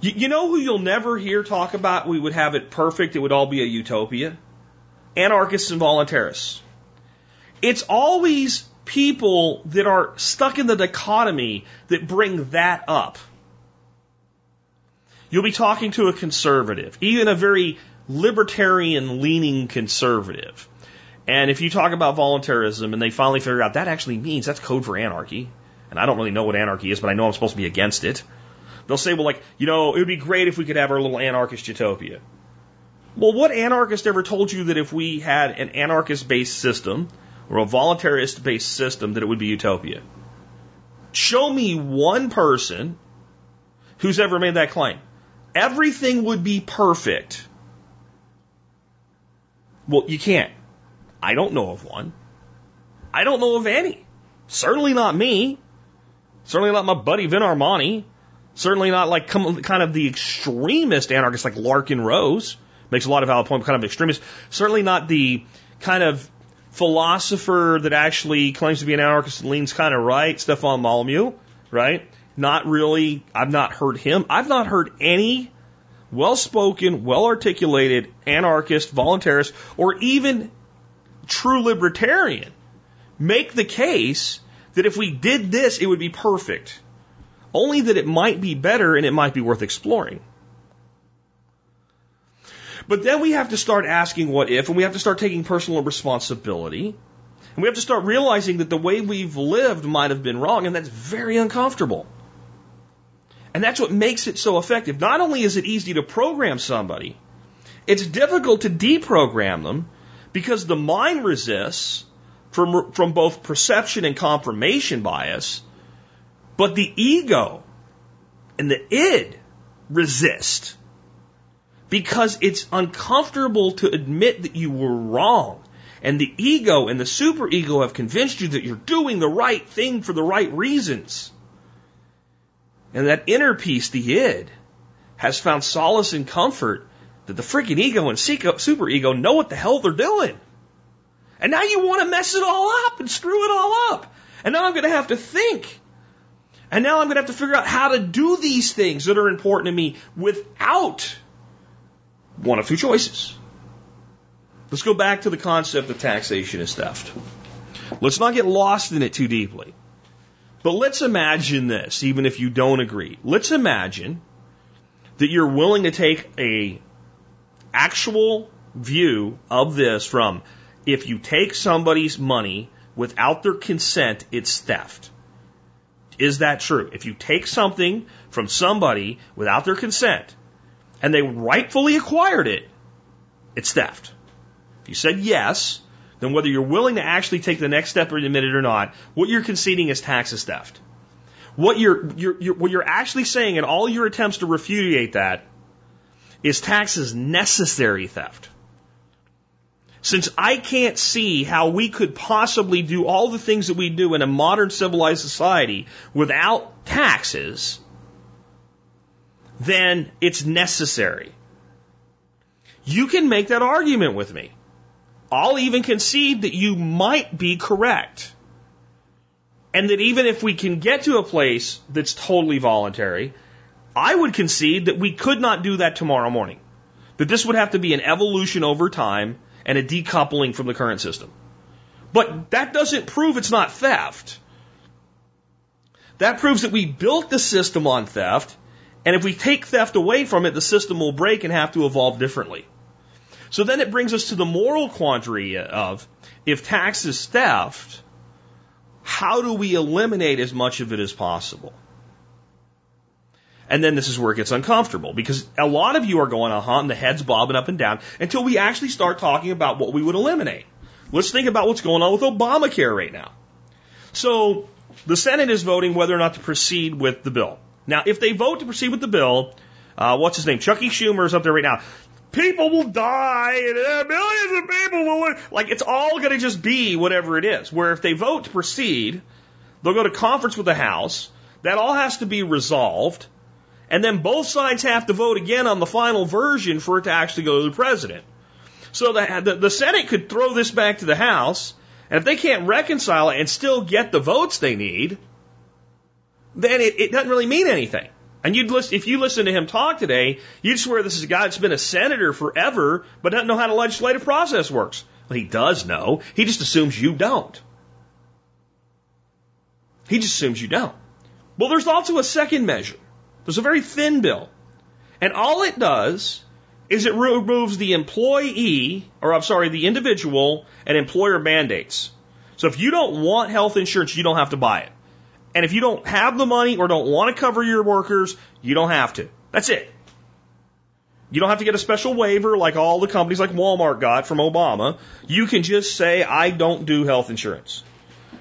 You, you know who you'll never hear talk about? We would have it perfect. It would all be a utopia. Anarchists and voluntarists. It's always people that are stuck in the dichotomy that bring that up. You'll be talking to a conservative, even a very libertarian leaning conservative. And if you talk about voluntarism and they finally figure out that actually means that's code for anarchy, and I don't really know what anarchy is, but I know I'm supposed to be against it. They'll say, well, like, you know, it would be great if we could have our little anarchist utopia. Well, what anarchist ever told you that if we had an anarchist based system or a voluntarist based system that it would be utopia. Show me one person who's ever made that claim. Everything would be perfect. Well, you can't. I don't know of one. I don't know of any. Certainly not me. Certainly not my buddy Vin Armani. Certainly not like kind of the extremist anarchist like Larken Rose. Makes a lot of valid point, kind of extremist. Certainly not the kind of philosopher that actually claims to be an anarchist and leans kind of right, Stefan Molyneux, right? Not really, I've not heard him. I've not heard any well spoken, well articulated anarchist, voluntarist, or even true libertarian make the case that if we did this, it would be perfect. Only that it might be better and it might be worth exploring. But then we have to start asking what if, and we have to start taking personal responsibility. And we have to start realizing that the way we've lived might have been wrong, and that's very uncomfortable. And that's what makes it so effective. Not only is it easy to program somebody, it's difficult to deprogram them because the mind resists from, from both perception and confirmation bias, but the ego and the id resist because it's uncomfortable to admit that you were wrong. And the ego and the superego have convinced you that you're doing the right thing for the right reasons. And that inner peace, the id, has found solace and comfort that the freaking ego and superego know what the hell they're doing. And now you want to mess it all up and screw it all up. And now I'm going to have to think. And now I'm going to have to figure out how to do these things that are important to me without one of two choices. Let's go back to the concept of taxation as theft. Let's not get lost in it too deeply. But let's imagine this, even if you don't agree. Let's imagine that you're willing to take a actual view of this from if you take somebody's money without their consent, it's theft. Is that true? If you take something from somebody without their consent, and they rightfully acquired it, it's theft. If you said yes, then whether you're willing to actually take the next step or admit it or not, what you're conceding is taxes theft. What you're, you're, you're, what you're actually saying in all your attempts to repudiate that is taxes necessary theft. Since I can't see how we could possibly do all the things that we do in a modern civilized society without taxes, then it's necessary. You can make that argument with me. I'll even concede that you might be correct. And that even if we can get to a place that's totally voluntary, I would concede that we could not do that tomorrow morning. That this would have to be an evolution over time and a decoupling from the current system. But that doesn't prove it's not theft. That proves that we built the system on theft, and if we take theft away from it, the system will break and have to evolve differently. So then it brings us to the moral quandary of if tax is theft, how do we eliminate as much of it as possible? And then this is where it gets uncomfortable because a lot of you are going, uh huh, and the head's bobbing up and down until we actually start talking about what we would eliminate. Let's think about what's going on with Obamacare right now. So the Senate is voting whether or not to proceed with the bill. Now, if they vote to proceed with the bill, uh, what's his name? Chucky Schumer is up there right now. People will die and uh, millions of people will, like, it's all going to just be whatever it is. Where if they vote to proceed, they'll go to conference with the House. That all has to be resolved. And then both sides have to vote again on the final version for it to actually go to the president. So the, the, the Senate could throw this back to the House, and if they can't reconcile it and still get the votes they need, then it, it doesn't really mean anything. And you'd listen, if you listen to him talk today, you'd swear this is a guy that's been a senator forever, but doesn't know how the legislative process works. Well, he does know. He just assumes you don't. He just assumes you don't. Well, there's also a second measure. There's a very thin bill. And all it does is it removes the employee, or I'm sorry, the individual and employer mandates. So if you don't want health insurance, you don't have to buy it. And if you don't have the money or don't want to cover your workers, you don't have to. That's it. You don't have to get a special waiver like all the companies like Walmart got from Obama. You can just say, I don't do health insurance.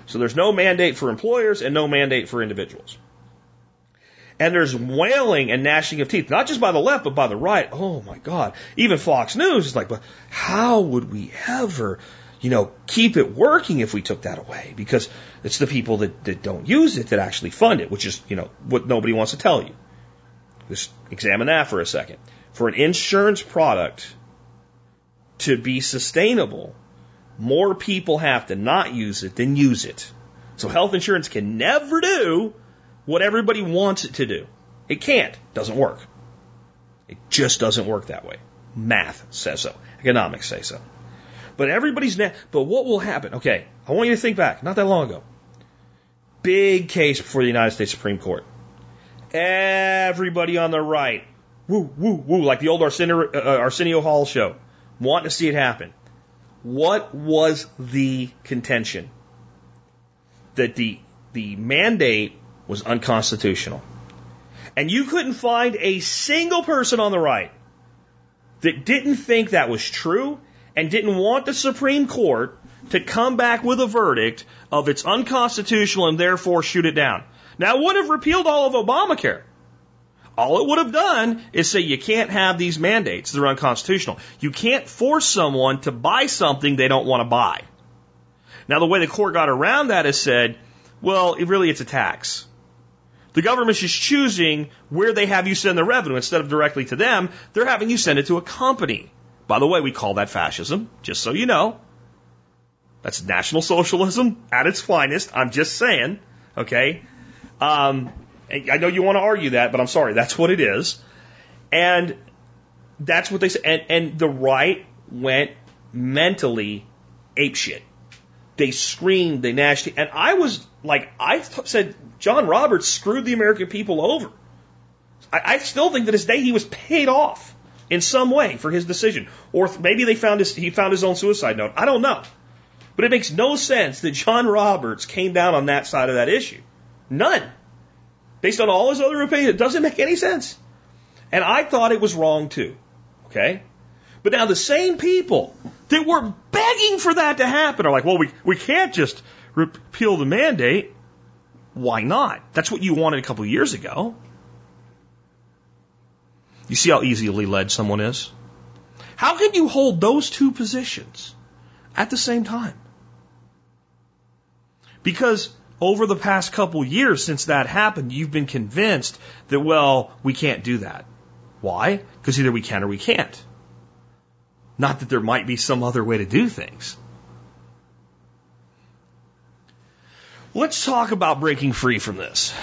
So there's no mandate for employers and no mandate for individuals. And there's wailing and gnashing of teeth, not just by the left, but by the right. Oh my God. Even Fox News is like, but how would we ever, you know, keep it working if we took that away? Because it's the people that, that don't use it that actually fund it, which is, you know, what nobody wants to tell you. Just examine that for a second. For an insurance product to be sustainable, more people have to not use it than use it. So health insurance can never do what everybody wants it to do. It can't. Doesn't work. It just doesn't work that way. Math says so. Economics say so. But everybody's now, But what will happen? Okay, I want you to think back. Not that long ago. Big case before the United States Supreme Court. Everybody on the right, woo, woo, woo, like the old Arsenio, uh, Arsenio Hall show, wanting to see it happen. What was the contention? That the the mandate was unconstitutional. And you couldn't find a single person on the right that didn't think that was true and didn't want the Supreme Court to come back with a verdict of it's unconstitutional and therefore shoot it down. Now, it would have repealed all of Obamacare. All it would have done is say you can't have these mandates. They're unconstitutional. You can't force someone to buy something they don't want to buy. Now, the way the court got around that is said, well, it really it's a tax. The government's just choosing where they have you send the revenue. Instead of directly to them, they're having you send it to a company. By the way, we call that fascism, just so you know. That's National Socialism at its finest. I'm just saying, okay? Um, I know you want to argue that, but I'm sorry, that's what it is. And that's what they said. And, and the right went mentally apeshit. They screamed, they gnashed, and I was like, I said, John Roberts screwed the American people over. I, I still think that his day he was paid off in some way for his decision, or maybe they found his, he found his own suicide note. I don't know, but it makes no sense that John Roberts came down on that side of that issue. None. Based on all his other opinions, it doesn't make any sense. And I thought it was wrong too. Okay? But now the same people that were begging for that to happen are like, well, we, we can't just repeal the mandate. Why not? That's what you wanted a couple of years ago. You see how easily led someone is? How can you hold those two positions at the same time. Because over the past couple years since that happened, you've been convinced that, well, we can't do that. Why? Because either we can or we can't. Not that there might be some other way to do things. Let's talk about breaking free from this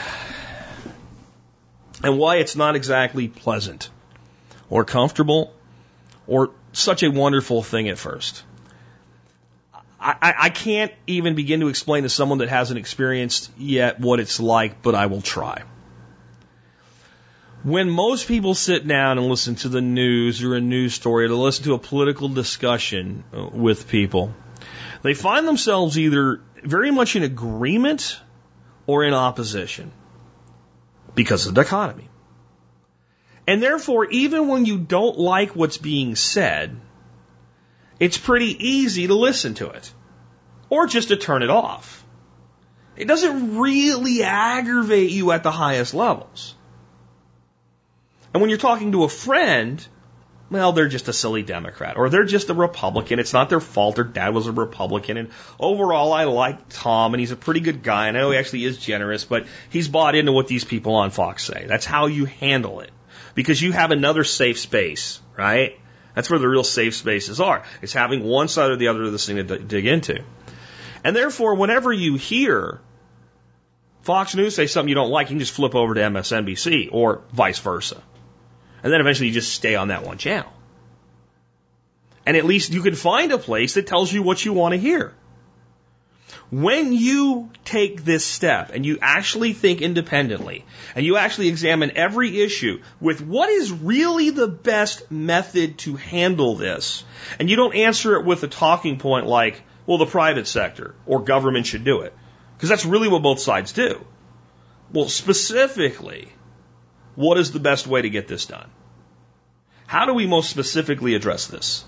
and why it's not exactly pleasant or comfortable or such a wonderful thing at first. I, I can't even begin to explain to someone that hasn't experienced yet what it's like, but I will try. When most people sit down and listen to the news or a news story or to listen to a political discussion uh, with people, they find themselves either very much in agreement or in opposition because of the dichotomy. And therefore, even when you don't like what's being said, it's pretty easy to listen to it or just to turn it off. It doesn't really aggravate you at the highest levels. And when you're talking to a friend, well, they're just a silly Democrat or they're just a Republican. It's not their fault. Their dad was a Republican. And overall, I like Tom and he's a pretty good guy. And I know he actually is generous, but he's bought into what these people on Fox say. That's how you handle it because you have another safe space, right? That's where the real safe spaces are. It's having one side or the other of this thing to dig into. And therefore, whenever you hear Fox News say something you don't like, you can just flip over to MSNBC or vice versa. And then eventually you just stay on that one channel. And at least you can find a place that tells you what you want to hear. When you take this step and you actually think independently and you actually examine every issue with what is really the best method to handle this, and you don't answer it with a talking point like, well, the private sector or government should do it, because that's really what both sides do. Well, specifically, what is the best way to get this done? How do we most specifically address this?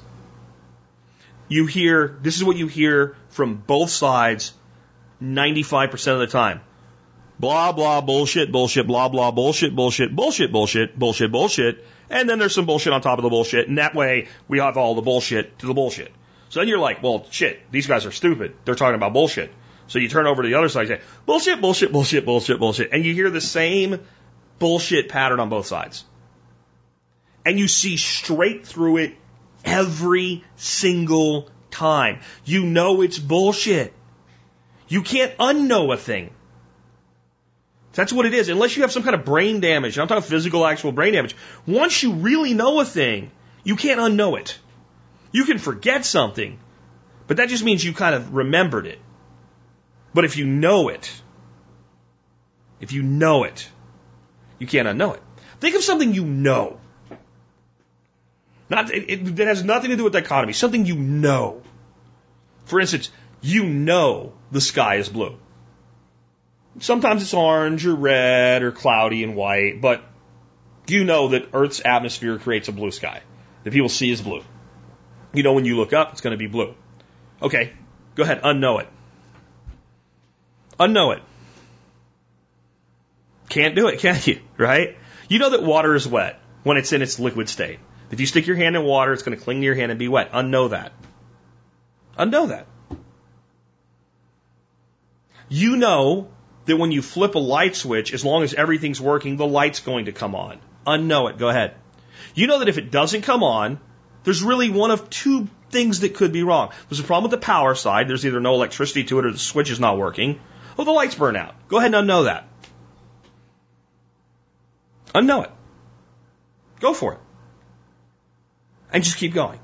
You hear, this is what you hear from both sides 95% of the time. Blah, blah, bullshit, bullshit, blah, blah, bullshit, bullshit, bullshit, bullshit, bullshit, bullshit. And then there's some bullshit on top of the bullshit. And that way we have all the bullshit to the bullshit. So then you're like, well, shit, these guys are stupid. They're talking about bullshit. So you turn over to the other side and say, bullshit, bullshit, bullshit, bullshit, bullshit. And you hear the same bullshit pattern on both sides. And you see straight through it every single time. You know it's bullshit. You can't unknow a thing. That's what it is. Unless you have some kind of brain damage. I'm talking physical, actual brain damage. Once you really know a thing, you can't unknow it. You can forget something, but that just means you kind of remembered it. But if you know it, if you know it, you can't unknow it. Think of something you know. Not, it, it, it has nothing to do with dichotomy. Something you know. For instance, you know the sky is blue. Sometimes it's orange or red or cloudy and white, but you know that Earth's atmosphere creates a blue sky that people see as blue. You know when you look up, it's going to be blue. Okay, go ahead, unknow it. Unknow it. Can't do it, can you? Right? You know that water is wet when it's in its liquid state. If you stick your hand in water, it's going to cling to your hand and be wet. Unknow that. Unknow that. You know that when you flip a light switch, as long as everything's working, the light's going to come on. Unknow it. Go ahead. You know that if it doesn't come on, there's really one of two things that could be wrong. There's a problem with the power side. There's either no electricity to it or the switch is not working. Or the lights burn out. Go ahead and unknow that. Unknow it. Go for it and just keep going.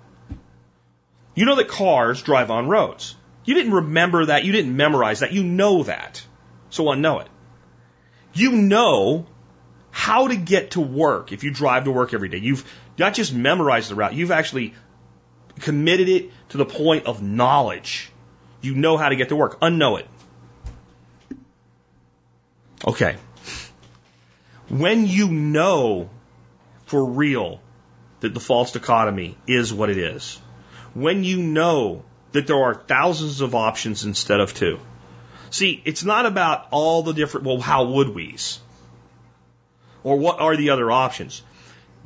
You know that cars drive on roads. You didn't remember that. You didn't memorize that. You know that. So unknow it. You know how to get to work if you drive to work every day. You've not just memorized the route, you've actually committed it to the point of knowledge. You know how to get to work. Unknow it. Okay. When you know for real that the false dichotomy is what it is. When you know that there are thousands of options instead of two. See, it's not about all the different, well, how would we's? Or what are the other options?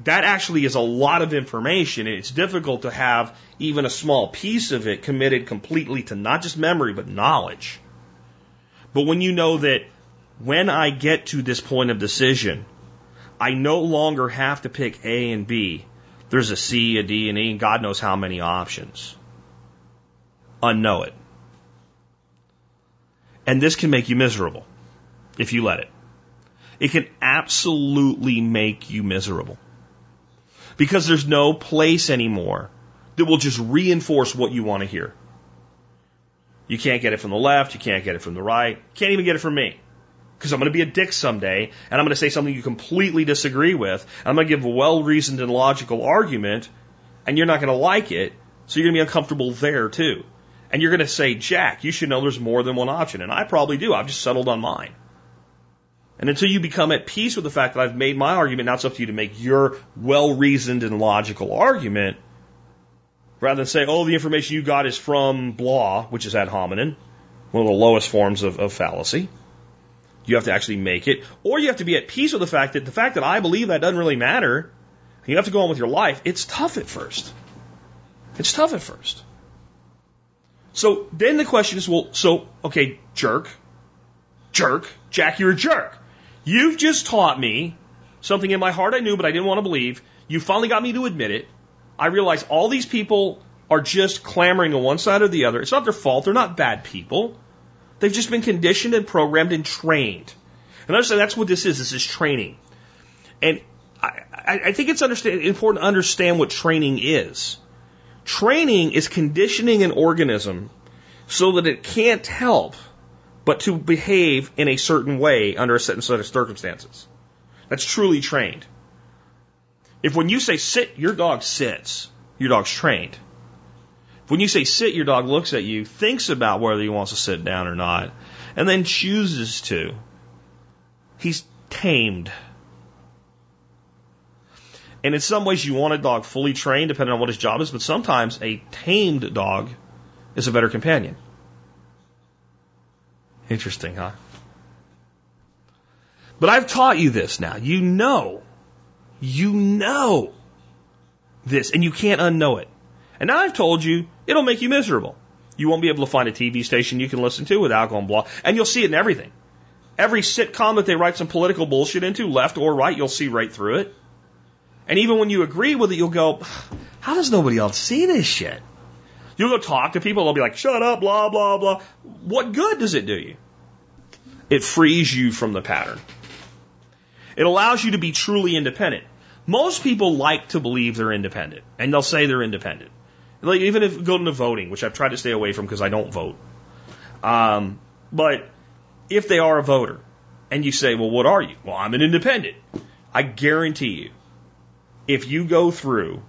that actually is a lot of information, and it's difficult to have even a small piece of it committed completely to not just memory, but knowledge. But when you know that when I get to this point of decision, I no longer have to pick A and B. There's a C, a D, and E, and God knows how many options. Unknow it. And this can make you miserable if you let it. It can absolutely make you miserable. Because there's no place anymore that will just reinforce what you want to hear. You can't get it from the left, you can't get it from the right, can't even get it from me. Because I'm going to be a dick someday, and I'm going to say something you completely disagree with, and I'm going to give a well reasoned and logical argument, and you're not going to like it, so you're going to be uncomfortable there too. And you're going to say, Jack, you should know there's more than one option. And I probably do. I've just settled on mine. And until you become at peace with the fact that I've made my argument, now it's up to you to make your well reasoned and logical argument, rather than say, oh, the information you got is from blah, which is ad hominem, one of the lowest forms of, of fallacy. You have to actually make it. Or you have to be at peace with the fact that the fact that I believe that doesn't really matter. You have to go on with your life. It's tough at first. It's tough at first. So then the question is, well, so, okay, jerk, jerk, Jack, you're a jerk. You've just taught me something in my heart I knew, but I didn't want to believe. You finally got me to admit it. I realize all these people are just clamoring on one side or the other. It's not their fault. They're not bad people. They've just been conditioned and programmed and trained. And understand that's what this is. This is training. And I, I think it's important to understand what training is. Training is conditioning an organism so that it can't help but to behave in a certain way under a certain set of circumstances. That's truly trained. If when you say sit, your dog sits, your dog's trained. When you say sit, your dog looks at you, thinks about whether he wants to sit down or not, and then chooses to. He's tamed. And in some ways, you want a dog fully trained, depending on what his job is, but sometimes a tamed dog is a better companion. Interesting, huh? But I've taught you this now. You know. You know this, and you can't unknow it. And now I've told you, it'll make you miserable. You won't be able to find a TV station you can listen to without going blah. And you'll see it in everything. Every sitcom that they write some political bullshit into, left or right, you'll see right through it. And even when you agree with it, you'll go, how does nobody else see this shit? You'll go talk to people, they'll be like, shut up, blah, blah, blah. What good does it do you? It frees you from the pattern. It allows you to be truly independent. Most people like to believe they're independent, and they'll say they're independent. Like even if going to voting, which I've tried to stay away from because I don't vote. Um, but if they are a voter, and you say, "Well, what are you?" Well, I'm an independent. I guarantee you, if you go through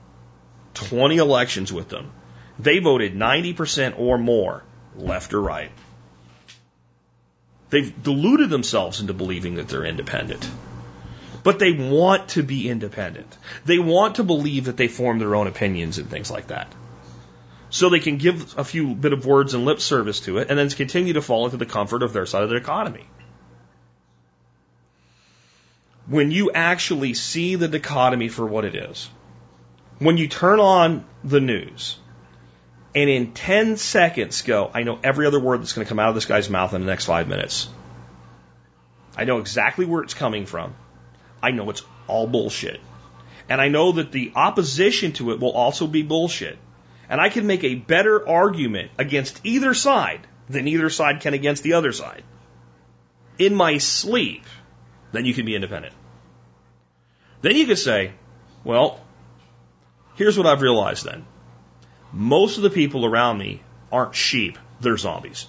20 elections with them, they voted 90% or more, left or right. They've deluded themselves into believing that they're independent. But they want to be independent. They want to believe that they form their own opinions and things like that. So they can give a few bit of words and lip service to it and then continue to fall into the comfort of their side of the dichotomy. When you actually see the dichotomy for what it is, when you turn on the news and in 10 seconds go, I know every other word that's going to come out of this guy's mouth in the next five minutes. I know exactly where it's coming from. I know it's all bullshit. And I know that the opposition to it will also be bullshit. And I can make a better argument against either side than either side can against the other side in my sleep, then you can be independent. Then you can say, well, here's what I've realized then. Most of the people around me aren't sheep, they're zombies.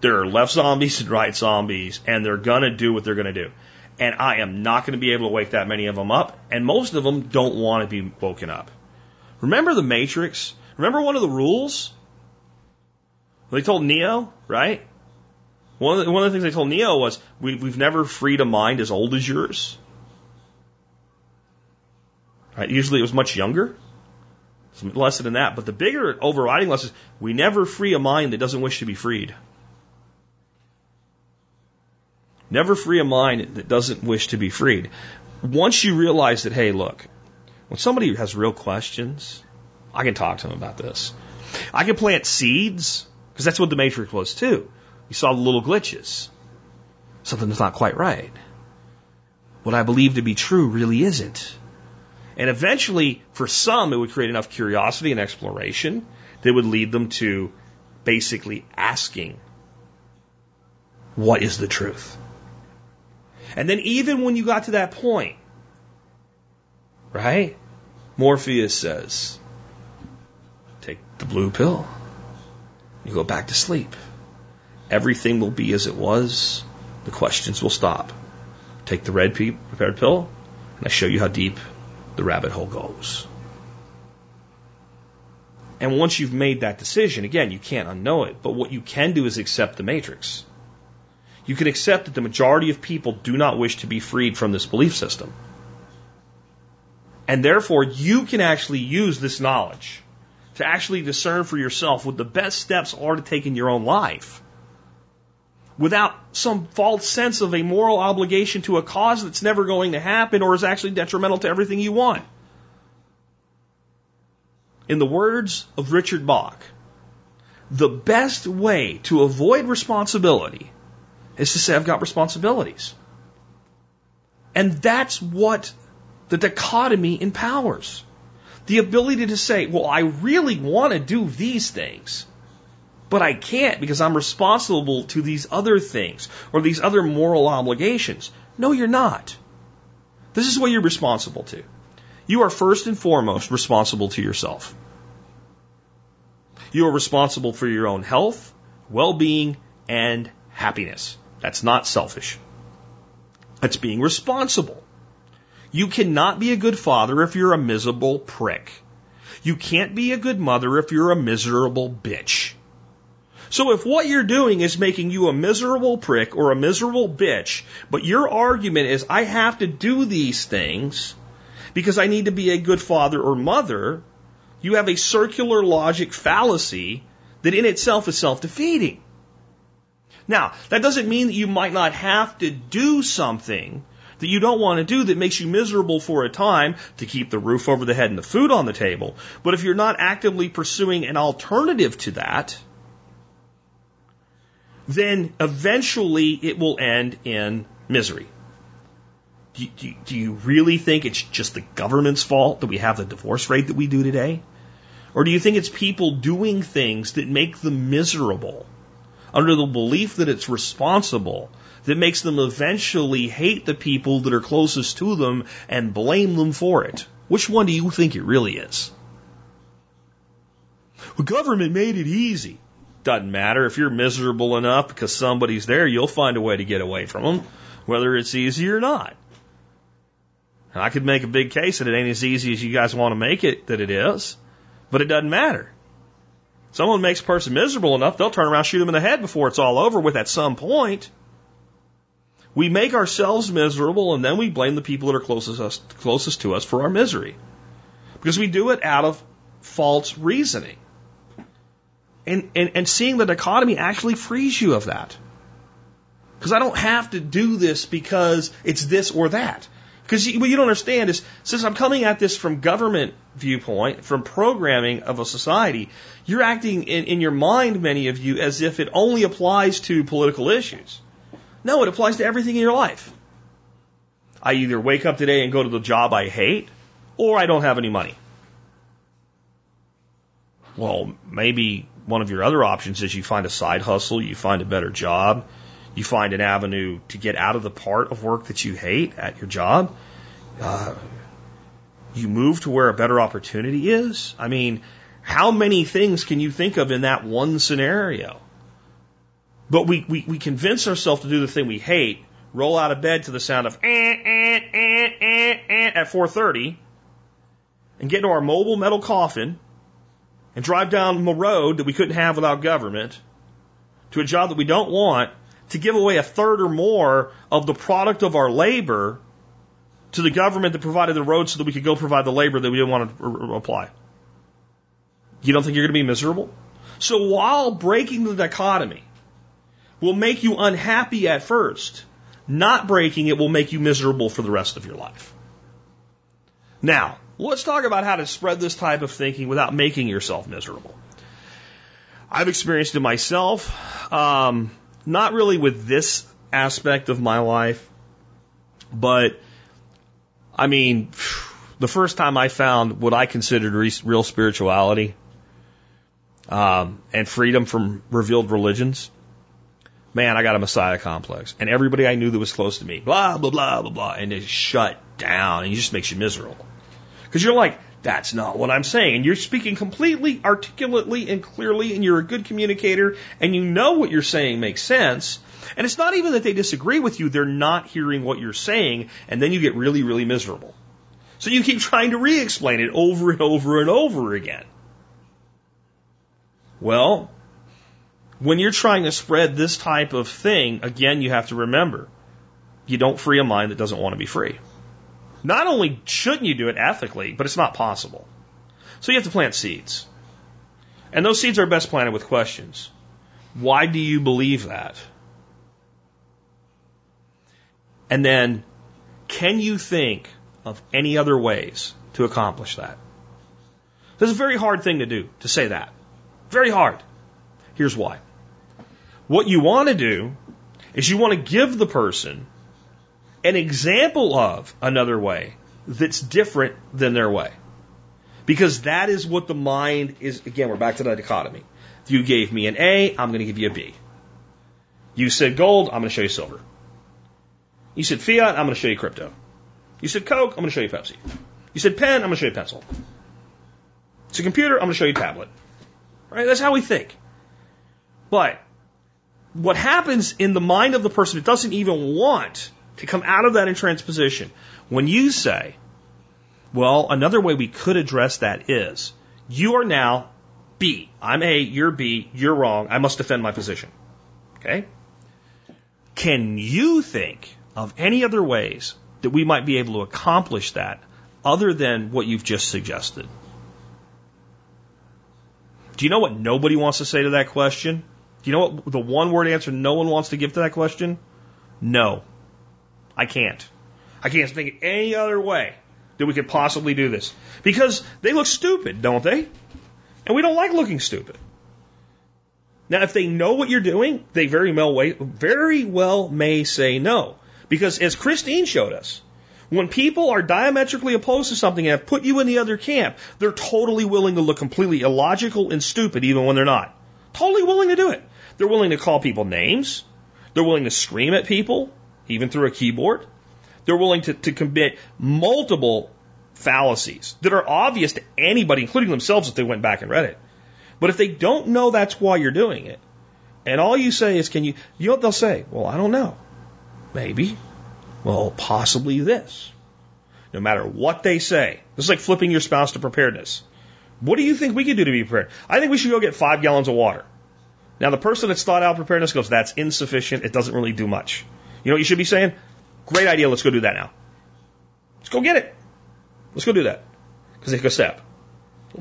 There are left zombies and right zombies, and they're gonna do what they're gonna do. And I am not gonna be able to wake that many of them up, and most of them don't want to be woken up. Remember the Matrix? Remember one of the rules? They told Neo, right? One of the, one of the things they told Neo was, we, we've never freed a mind as old as yours. Right? Usually it was much younger. Lesson in that. But the bigger overriding lesson is we never free a mind that doesn't wish to be freed. Never free a mind that doesn't wish to be freed. once you realize that, hey, look, when somebody has real questions, I can talk to them about this. I can plant seeds, because that's what the Matrix was too. You saw the little glitches. Something that's not quite right. What I believe to be true really isn't. And eventually, for some, it would create enough curiosity and exploration that would lead them to basically asking, what is the truth? And then even when you got to that point, right? Morpheus says, take the blue pill. You go back to sleep. Everything will be as it was. The questions will stop. Take the red prepared pill, and I show you how deep the rabbit hole goes. And once you've made that decision, again, you can't unknow it, but what you can do is accept the matrix. You can accept that the majority of people do not wish to be freed from this belief system. And therefore, you can actually use this knowledge to actually discern for yourself what the best steps are to take in your own life without some false sense of a moral obligation to a cause that's never going to happen or is actually detrimental to everything you want. In the words of Richard Bach, the best way to avoid responsibility is to say, I've got responsibilities. And that's what the dichotomy empowers. The ability to say, well, I really want to do these things, but I can't because I'm responsible to these other things or these other moral obligations. No, you're not. This is what you're responsible to. You are first and foremost responsible to yourself. You are responsible for your own health, well-being, and happiness. That's not selfish. That's being responsible. You cannot be a good father if you're a miserable prick. You can't be a good mother if you're a miserable bitch. So if what you're doing is making you a miserable prick or a miserable bitch, but your argument is I have to do these things because I need to be a good father or mother, you have a circular logic fallacy that in itself is self-defeating. Now, that doesn't mean that you might not have to do something that you don't want to do that makes you miserable for a time to keep the roof over the head and the food on the table. But if you're not actively pursuing an alternative to that, then eventually it will end in misery. Do you, do you, really think it's just the government's fault that we have the divorce rate that we do today? Or do you think it's people doing things that make them miserable under the belief that it's responsible that makes them eventually hate the people that are closest to them and blame them for it. Which one do you think it really is? The government made it easy. Doesn't matter. If you're miserable enough because somebody's there, you'll find a way to get away from them, whether it's easy or not. And I could make a big case that it ain't as easy as you guys want to make it that it is, but it doesn't matter. Someone makes a person miserable enough, they'll turn around, shoot them in the head before it's all over with at some point. We make ourselves miserable and then we blame the people that are closest, us, closest to us for our misery. Because we do it out of false reasoning. And, and, and seeing the dichotomy actually frees you of that. Because I don't have to do this because it's this or that. Because what you don't understand is, since I'm coming at this from government viewpoint, from programming of a society, you're acting in, in your mind, many of you, as if it only applies to political issues. No, it applies to everything in your life. I either wake up today and go to the job I hate, or I don't have any money. Well, maybe one of your other options is you find a side hustle, you find a better job, you find an avenue to get out of the part of work that you hate at your job. Uh, you move to where a better opportunity is. I mean, how many things can you think of in that one scenario? But we, we, we convince ourselves to do the thing we hate, roll out of bed to the sound of eh, eh, eh, eh, eh, at 4.30, and get into our mobile metal coffin, and drive down a road that we couldn't have without government, to a job that we don't want, to give away a third or more of the product of our labor to the government that provided the road so that we could go provide the labor that we didn't want to apply. You don't think you're going to be miserable? So while breaking the dichotomy, will make you unhappy at first, Not breaking it will make you miserable for the rest of your life. Now, let's talk about how to spread this type of thinking without making yourself miserable. I've experienced it myself, um, not really with this aspect of my life, but I mean, the first time I found what I considered real spirituality um, and freedom from revealed religions, man, I got a Messiah complex. And everybody I knew that was close to me, blah, blah, blah, blah, blah, and it shut down and it just makes you miserable. Because you're like, that's not what I'm saying. And you're speaking completely articulately and clearly, and you're a good communicator, and you know what you're saying makes sense. And it's not even that they disagree with you, they're not hearing what you're saying, and then you get really, really miserable. So you keep trying to re explain it over and over and over again. Well, when you're trying to spread this type of thing, again, you have to remember you don't free a mind that doesn't want to be free. Not only shouldn't you do it ethically, but it's not possible. So you have to plant seeds. And those seeds are best planted with questions. Why do you believe that? And then, can you think of any other ways to accomplish that? This is a very hard thing to do, to say that. Very hard. Here's why. What you want to do is you want to give the person an example of another way that's different than their way. Because that is what the mind is. Again, we're back to the dichotomy. You gave me an A, I'm going to give you a B. You said gold, I'm going to show you silver. You said fiat, I'm going to show you crypto. You said Coke, I'm going to show you Pepsi. You said pen, I'm going to show you pencil. It's a computer, I'm going to show you tablet. Right? That's how we think. But what happens in the mind of the person who doesn't even want to come out of that entranced position, when you say, well, another way we could address that is you are now B. I'm A, you're B, you're wrong, I must defend my position. Okay? Can you think of any other ways that we might be able to accomplish that other than what you've just suggested? Do you know what nobody wants to say to that question? Do you know what the one word answer no one wants to give to that question? No. I can't. I can't think of any other way that we could possibly do this. Because they look stupid, don't they? And we don't like looking stupid. Now, if they know what you're doing, they very well, very well may say no. Because as Christine showed us, when people are diametrically opposed to something and have put you in the other camp, they're totally willing to look completely illogical and stupid even when they're not. Totally willing to do it. They're willing to call people names. They're willing to scream at people, even through a keyboard. They're willing to, to commit multiple fallacies that are obvious to anybody, including themselves, if they went back and read it. But if they don't know that's why you're doing it, and all you say is, can you, you know what they'll say? Well, I don't know. Maybe. Well, possibly this. No matter what they say. This is like flipping your spouse to preparedness. What do you think we could do to be prepared? I think we should go get five gallons of water. Now, the person that's thought out preparedness goes, that's insufficient. It doesn't really do much. You know what you should be saying? Great idea. Let's go do that now. Let's go get it. Let's go do that. Because they took a step.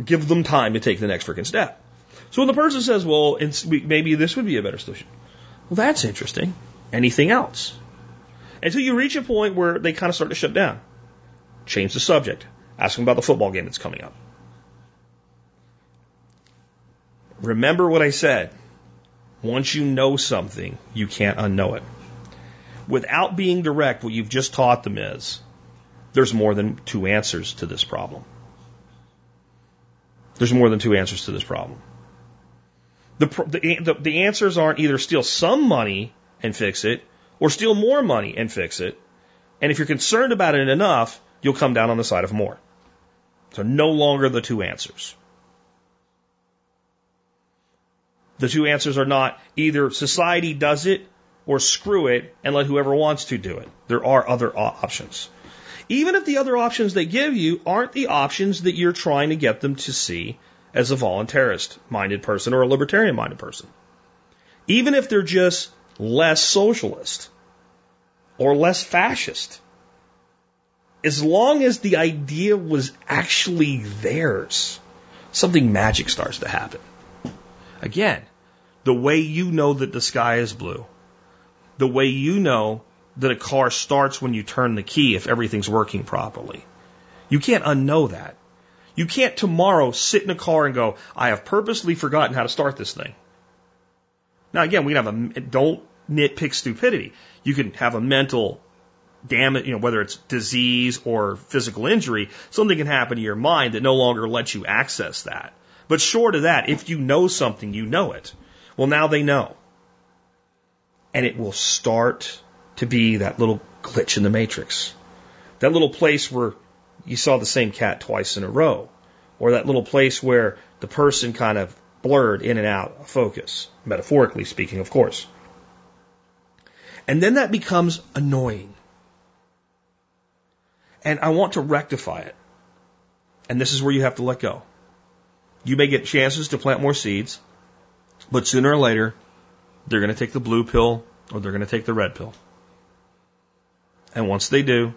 Give them time to take the next freaking step. So when the person says, well, maybe this would be a better solution. Well, that's interesting. Anything else? Until you reach a point where they kind of start to shut down. Change the subject. Ask them about the football game that's coming up. Remember what I said. Once you know something, you can't unknow it. Without being direct, what you've just taught them is there's more than two answers to this problem. There's more than two answers to this problem. The, the, the answers aren't either steal some money and fix it or steal more money and fix it. And if you're concerned about it enough, you'll come down on the side of more. So no longer the two answers. The two answers are not either society does it or screw it and let whoever wants to do it. There are other options. Even if the other options they give you aren't the options that you're trying to get them to see as a voluntarist minded person or a libertarian minded person. Even if they're just less socialist or less fascist. As long as the idea was actually theirs, something magic starts to happen. Again, the way you know that the sky is blue, the way you know that a car starts when you turn the key if everything's working properly. You can't unknow that. You can't tomorrow sit in a car and go, I have purposely forgotten how to start this thing. Now again, we can have a, don't nitpick stupidity. You can have a mental damage, you know, whether it's disease or physical injury, something can happen to your mind that no longer lets you access that. But short of that, if you know something, you know it. Well, now they know. And it will start to be that little glitch in the matrix. That little place where you saw the same cat twice in a row. Or that little place where the person kind of blurred in and out of focus. Metaphorically speaking, of course. And then that becomes annoying. And I want to rectify it. And this is where you have to let go. You may get chances to plant more seeds, but sooner or later, they're going to take the blue pill or they're going to take the red pill. And once they do,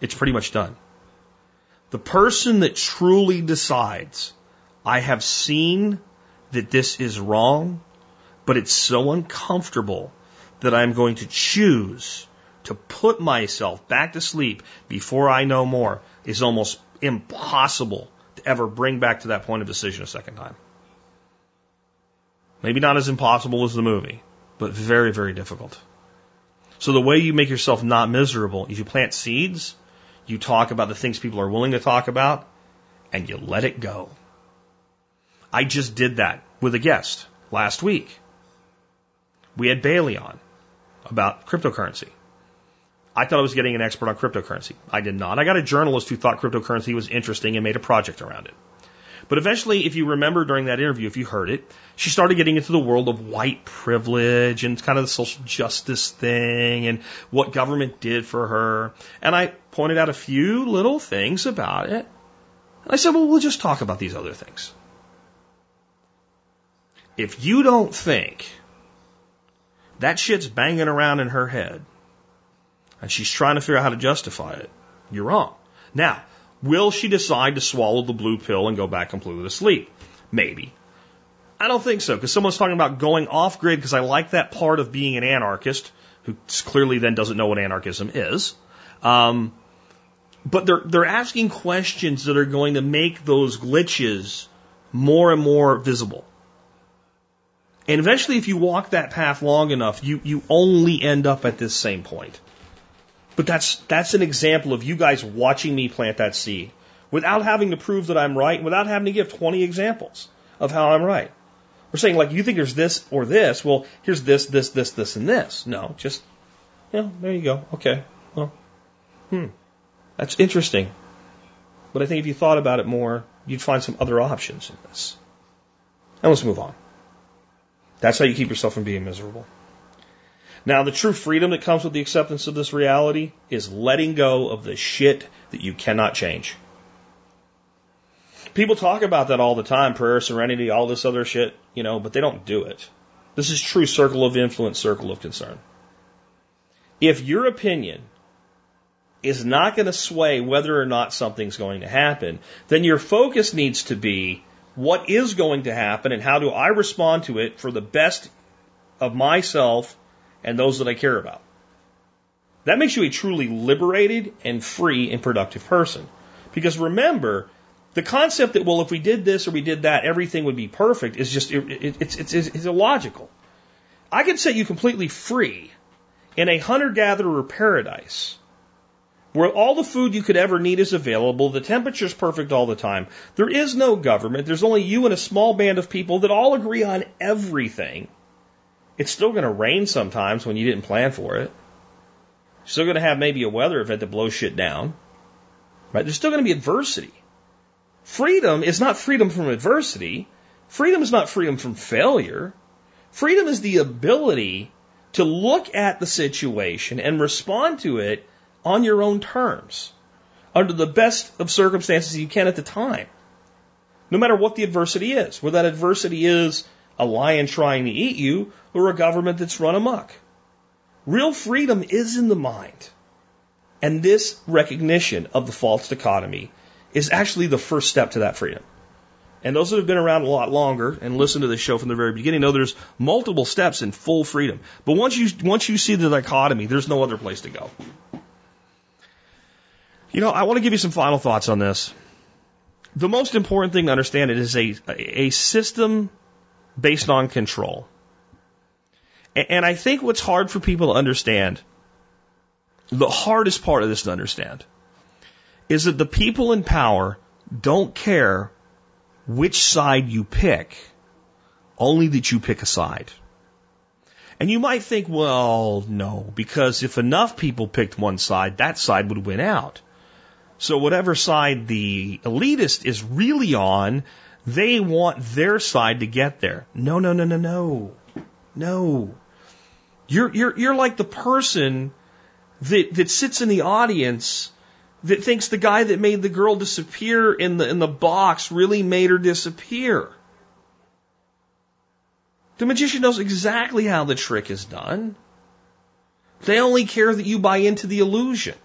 it's pretty much done. The person that truly decides, I have seen that this is wrong, but it's so uncomfortable that I'm going to choose to put myself back to sleep before I know more is almost impossible to ever bring back to that point of decision a second time. Maybe not as impossible as the movie, but very, very difficult. So the way you make yourself not miserable is you plant seeds, you talk about the things people are willing to talk about, and you let it go. I just did that with a guest last week. We had Bailey on about cryptocurrency. I thought I was getting an expert on cryptocurrency. I did not. I got a journalist who thought cryptocurrency was interesting and made a project around it. But eventually, if you remember during that interview, if you heard it, she started getting into the world of white privilege and kind of the social justice thing and what government did for her. And I pointed out a few little things about it. And I said, well, we'll just talk about these other things. If you don't think that shit's banging around in her head and she's trying to figure out how to justify it, you're wrong. Now, will she decide to swallow the blue pill and go back completely to sleep? Maybe. I don't think so, because someone's talking about going off grid because I like that part of being an anarchist, who clearly then doesn't know what anarchism is. Um, but they're they're asking questions that are going to make those glitches more and more visible. And eventually, if you walk that path long enough, you, you only end up at this same point. But that's, that's an example of you guys watching me plant that seed without having to prove that I'm right, without having to give 20 examples of how I'm right. We're saying, like, you think there's this or this. Well, here's this, this, this, this, and this. No, just, you know, there you go. Okay. Well, hmm. That's interesting. But I think if you thought about it more, you'd find some other options in this. And let's move on. That's how you keep yourself from being miserable. Now, the true freedom that comes with the acceptance of this reality is letting go of the shit that you cannot change. People talk about that all the time prayer, serenity, all this other shit, you know, but they don't do it. This is true circle of influence, circle of concern. If your opinion is not going to sway whether or not something's going to happen, then your focus needs to be what is going to happen and how do I respond to it for the best of myself and those that I care about. That makes you a truly liberated and free and productive person. Because remember, the concept that, well, if we did this or we did that, everything would be perfect is just, it, it, it's, it's, it's illogical. I could set you completely free in a hunter gatherer paradise where all the food you could ever need is available, the temperature's perfect all the time. There is no government. There's only you and a small band of people that all agree on everything. It's still going to rain sometimes when you didn't plan for it. You're still going to have maybe a weather event that blows shit down. Right? There's still going to be adversity. Freedom is not freedom from adversity. Freedom is not freedom from failure. Freedom is the ability to look at the situation and respond to it on your own terms, under the best of circumstances you can at the time. No matter what the adversity is, whether that adversity is a lion trying to eat you or a government that's run amok. Real freedom is in the mind. And this recognition of the false dichotomy is actually the first step to that freedom. and those that have been around a lot longer and listened to the show from the very beginning know there's multiple steps in full freedom. But once you once you see the dichotomy, there's no other place to go. You know, I want to give you some final thoughts on this. The most important thing to understand it is a a system based on control. And I think what's hard for people to understand, the hardest part of this to understand, is that the people in power don't care which side you pick, only that you pick a side. And you might think, well, no, because if enough people picked one side, that side would win out. So whatever side the elitist is really on, they want their side to get there. No, no, no, no, no. No. You're, you're, you're like the person that, that sits in the audience that thinks the guy that made the girl disappear in the, in the box really made her disappear. The magician knows exactly how the trick is done. They only care that you buy into the illusion.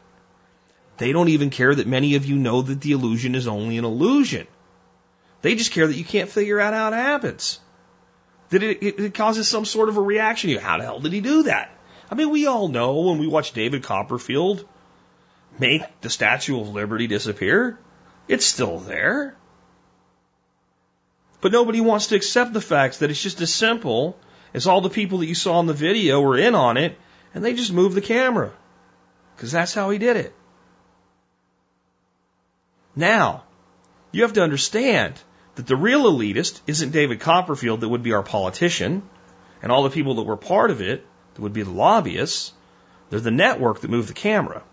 They don't even care that many of you know that the illusion is only an illusion. They just care that you can't figure out how it happens. That it, it, causes some sort of a reaction. You, How the hell did he do that? I mean, we all know when we watch David Copperfield make the Statue of Liberty disappear. It's still there. But nobody wants to accept the fact that it's just as simple as all the people that you saw in the video were in on it and they just moved the camera. Because that's how he did it. Now, you have to understand that the real elitist isn't David Copperfield that would be our politician and all the people that were part of it that would be the lobbyists. They're the network that moved the camera.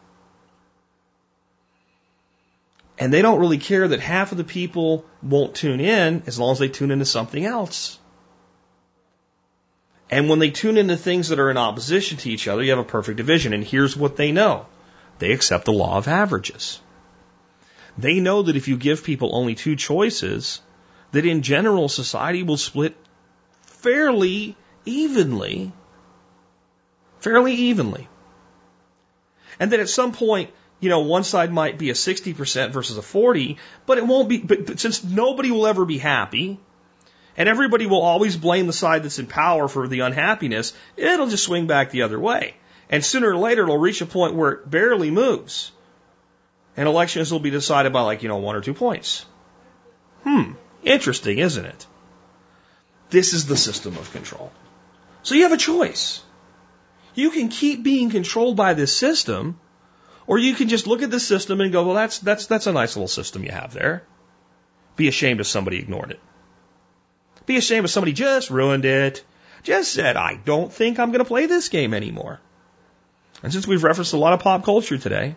And they don't really care that half of the people won't tune in as long as they tune into something else. And when they tune into things that are in opposition to each other, you have a perfect division. And here's what they know. They accept the law of averages. They know that if you give people only two choices, that in general society will split fairly evenly. Fairly evenly. And that at some point, you know, one side might be a 60% versus a 40, but it won't be, but, but since nobody will ever be happy, and everybody will always blame the side that's in power for the unhappiness, it'll just swing back the other way. And sooner or later, it'll reach a point where it barely moves. And elections will be decided by like, you know, one or two points. Hmm. Interesting, isn't it? This is the system of control. So you have a choice. You can keep being controlled by this system, or you can just look at the system and go, well, that's, that's, that's a nice little system you have there. Be ashamed if somebody ignored it. Be ashamed if somebody just ruined it. Just said, I don't think I'm going to play this game anymore. And since we've referenced a lot of pop culture today,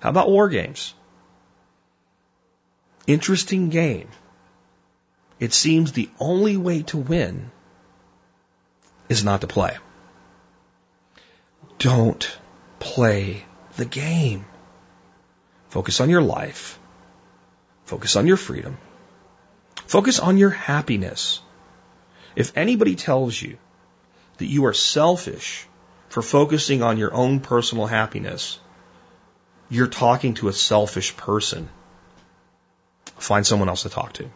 how about war games? Interesting game. It seems the only way to win is not to play. Don't play the game. Focus on your life. Focus on your freedom. Focus on your happiness. If anybody tells you that you are selfish for focusing on your own personal happiness, you're talking to a selfish person. Find someone else to talk to.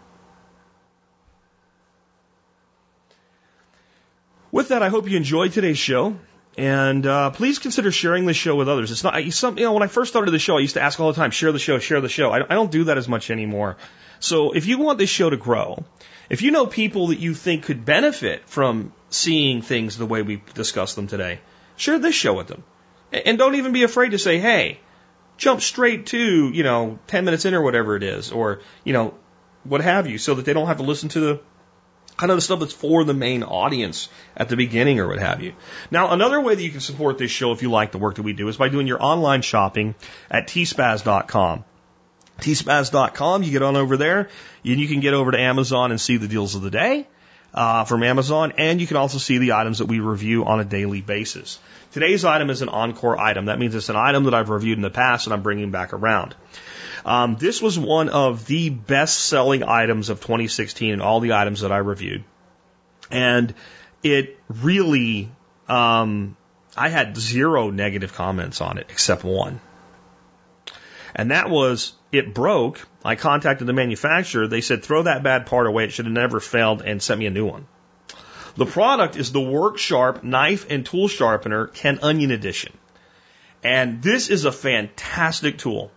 With that, I hope you enjoyed today's show. And uh, please consider sharing this show with others. It's not some, you know when I first started the show, I used to ask all the time, share the show, share the show. I, I don't do that as much anymore. So if you want this show to grow, if you know people that you think could benefit from seeing things the way we discussed them today, share this show with them. And don't even be afraid to say, hey, jump straight to, you know, 10 minutes in or whatever it is, or, you know, what have you, so that they don't have to listen to the kind of the stuff that's for the main audience at the beginning or what have you. Now, another way that you can support this show if you like the work that we do is by doing your online shopping at tspaz.com. tspaz.com, you get on over there, and you can get over to Amazon and see the deals of the day. Uh, from Amazon, and you can also see the items that we review on a daily basis. Today's item is an encore item. That means it's an item that I've reviewed in the past and I'm bringing back around. Um, this was one of the best selling items of 2016 in all the items that I reviewed. And it really, um, I had zero negative comments on it except one. And that was, it broke. I contacted the manufacturer. They said, throw that bad part away. It should have never failed and sent me a new one. The product is the Work Sharp Knife and Tool Sharpener Ken Onion Edition. And this is a fantastic tool.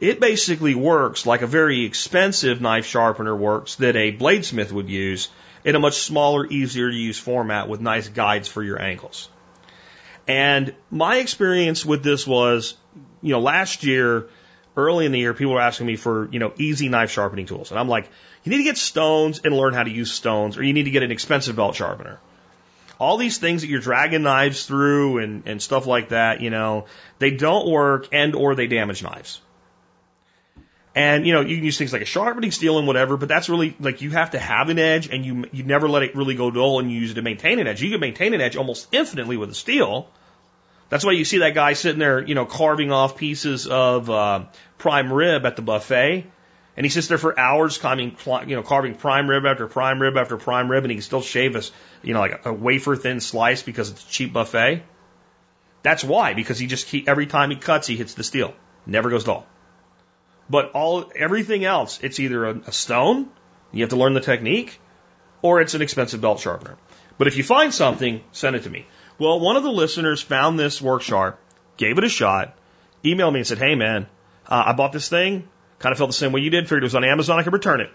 It basically works like a very expensive knife sharpener works that a bladesmith would use in a much smaller, easier to use format with nice guides for your ankles. And my experience with this was, you know, last year, early in the year, people were asking me for, you know, easy knife sharpening tools. And I'm like, you need to get stones and learn how to use stones, or you need to get an expensive belt sharpener. All these things that you're dragging knives through and, and stuff like that, you know, they don't work and or they damage knives. And you know, you can use things like a sharpening steel and whatever, but that's really like you have to have an edge and you you never let it really go dull and you use it to maintain an edge. You can maintain an edge almost infinitely with a steel. That's why you see that guy sitting there, you know, carving off pieces of uh, prime rib at the buffet, and he sits there for hours, carving, you know, carving prime rib after prime rib after prime rib, and he can still shave a, you know, like a wafer thin slice because it's a cheap buffet. That's why, because he just keep, every time he cuts, he hits the steel, never goes dull. But all everything else, it's either a, a stone, you have to learn the technique, or it's an expensive belt sharpener. But if you find something, send it to me. Well, one of the listeners found this work sharp, gave it a shot, emailed me and said, "Hey man, uh, I bought this thing, kind of felt the same way you did. Figured it was on Amazon, I could return it.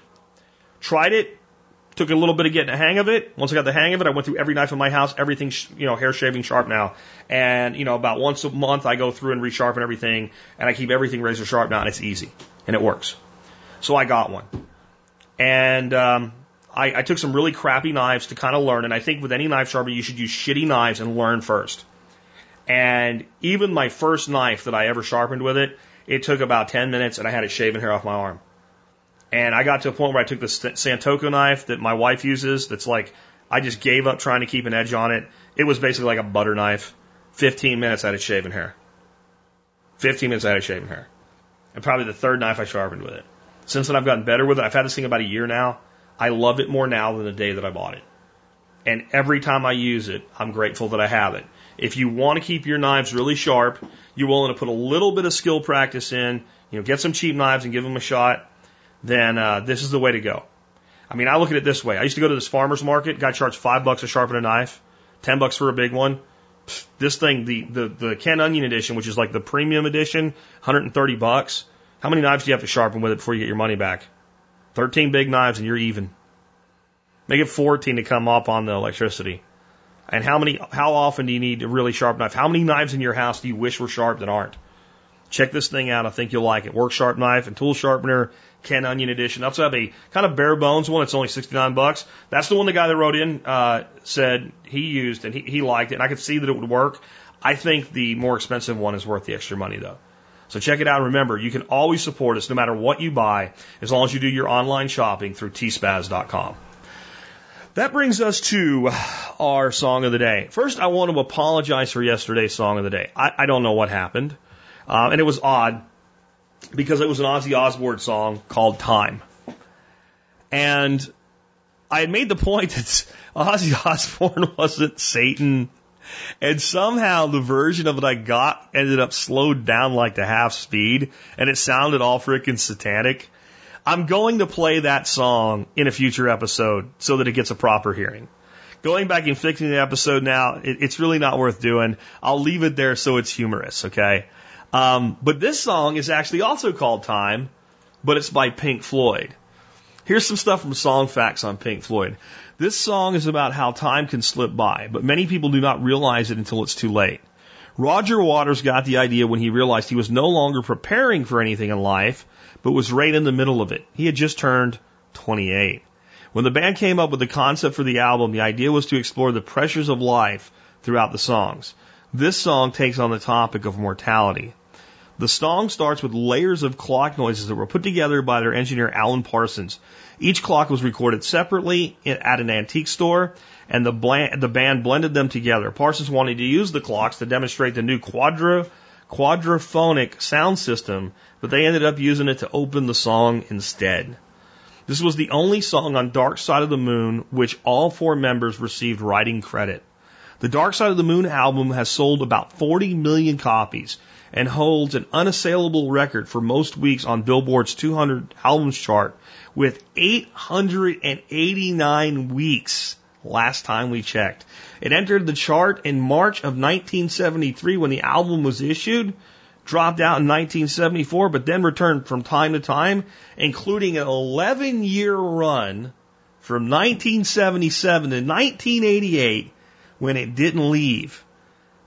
Tried it, took a little bit of getting a hang of it. Once I got the hang of it, I went through every knife in my house, everything, you know, hair shaving sharp now. And, you know, about once a month I go through and resharpen everything and I keep everything razor sharp now and it's easy and it works. So I got one. And, um, I, I took some really crappy knives to kind of learn. And I think with any knife sharpener, you should use shitty knives and learn first. And even my first knife that I ever sharpened with it, it took about 10 minutes and I had it shaving hair off my arm. And I got to a point where I took the Santoku knife that my wife uses that's like, I just gave up trying to keep an edge on it. It was basically like a butter knife. 15 minutes I had shaving hair. 15 minutes I had shaving hair. And probably the third knife I sharpened with it. Since then I've gotten better with it. I've had this thing about a year now. I love it more now than the day that I bought it. And every time I use it, I'm grateful that I have it. If you want to keep your knives really sharp, you're willing to put a little bit of skill practice in, you know, get some cheap knives and give them a shot, then uh, this is the way to go. I mean, I look at it this way. I used to go to this farmer's market, guy charged five bucks to sharpen a knife, ten bucks for a big one. This thing, the, the, the Ken Onion edition, which is like the premium edition, 130 bucks. How many knives do you have to sharpen with it before you get your money back? 13 big knives and you're even. Make it 14 to come up on the electricity. And how many, how often do you need a really sharp knife? How many knives in your house do you wish were sharp that aren't? Check this thing out. I think you'll like it. Work sharp knife and tool sharpener, Ken Onion edition. I also have a kind of bare bones one. It's only 69 bucks. That's the one the guy that wrote in, uh, said he used and he, he liked it. And I could see that it would work. I think the more expensive one is worth the extra money though. So check it out. And Remember, you can always support us no matter what you buy as long as you do your online shopping through tspaz.com. That brings us to our song of the day. First, I want to apologize for yesterday's song of the day. I, I don't know what happened. Uh, and it was odd because it was an Ozzy Osbourne song called Time. And I had made the point that Ozzy Osbourne wasn't Satan. And somehow the version of it I got ended up slowed down like to half speed and it sounded all freaking satanic. I'm going to play that song in a future episode so that it gets a proper hearing. Going back and fixing the episode now, it, it's really not worth doing. I'll leave it there so it's humorous, okay? Um, but this song is actually also called Time, but it's by Pink Floyd. Here's some stuff from Songfacts on Pink Floyd. This song is about how time can slip by, but many people do not realize it until it's too late. Roger Waters got the idea when he realized he was no longer preparing for anything in life, but was right in the middle of it. He had just turned 28. When the band came up with the concept for the album, the idea was to explore the pressures of life throughout the songs. This song takes on the topic of mortality. The song starts with layers of clock noises that were put together by their engineer Alan Parsons. Each clock was recorded separately at an antique store, and the, the band blended them together. Parsons wanted to use the clocks to demonstrate the new quadra quadraphonic sound system, but they ended up using it to open the song instead. This was the only song on Dark Side of the Moon which all four members received writing credit. The Dark Side of the Moon album has sold about 40 million copies and holds an unassailable record for most weeks on Billboard's 200 albums chart with 889 weeks last time we checked. It entered the chart in March of 1973 when the album was issued, dropped out in 1974, but then returned from time to time, including an 11 year run from 1977 to 1988 when it didn't leave.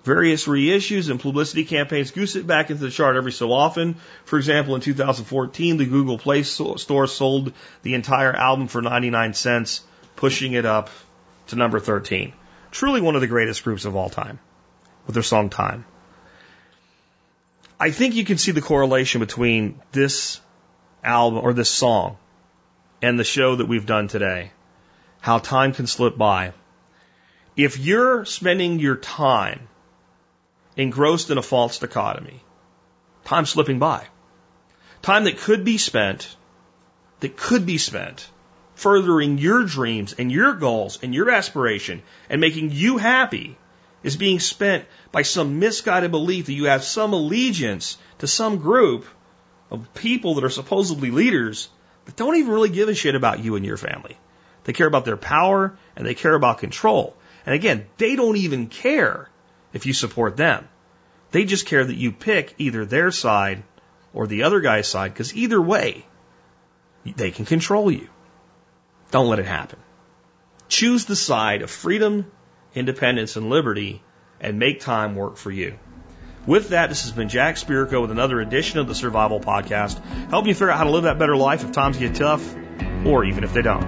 Various reissues and publicity campaigns goose it back into the chart every so often. For example, in 2014, the Google Play Store sold the entire album for 99 cents, pushing it up to number 13. Truly one of the greatest groups of all time with their song Time. I think you can see the correlation between this album or this song and the show that we've done today. How time can slip by. If you're spending your time engrossed in a false dichotomy, time slipping by. Time that could be spent, that could be spent furthering your dreams and your goals and your aspiration and making you happy is being spent by some misguided belief that you have some allegiance to some group of people that are supposedly leaders that don't even really give a shit about you and your family. They care about their power and they care about control. And again, they don't even care if you support them. They just care that you pick either their side or the other guy's side because either way, they can control you. Don't let it happen. Choose the side of freedom, independence, and liberty and make time work for you. With that, this has been Jack Spirko with another edition of the Survival Podcast, helping you figure out how to live that better life if times get tough or even if they don't.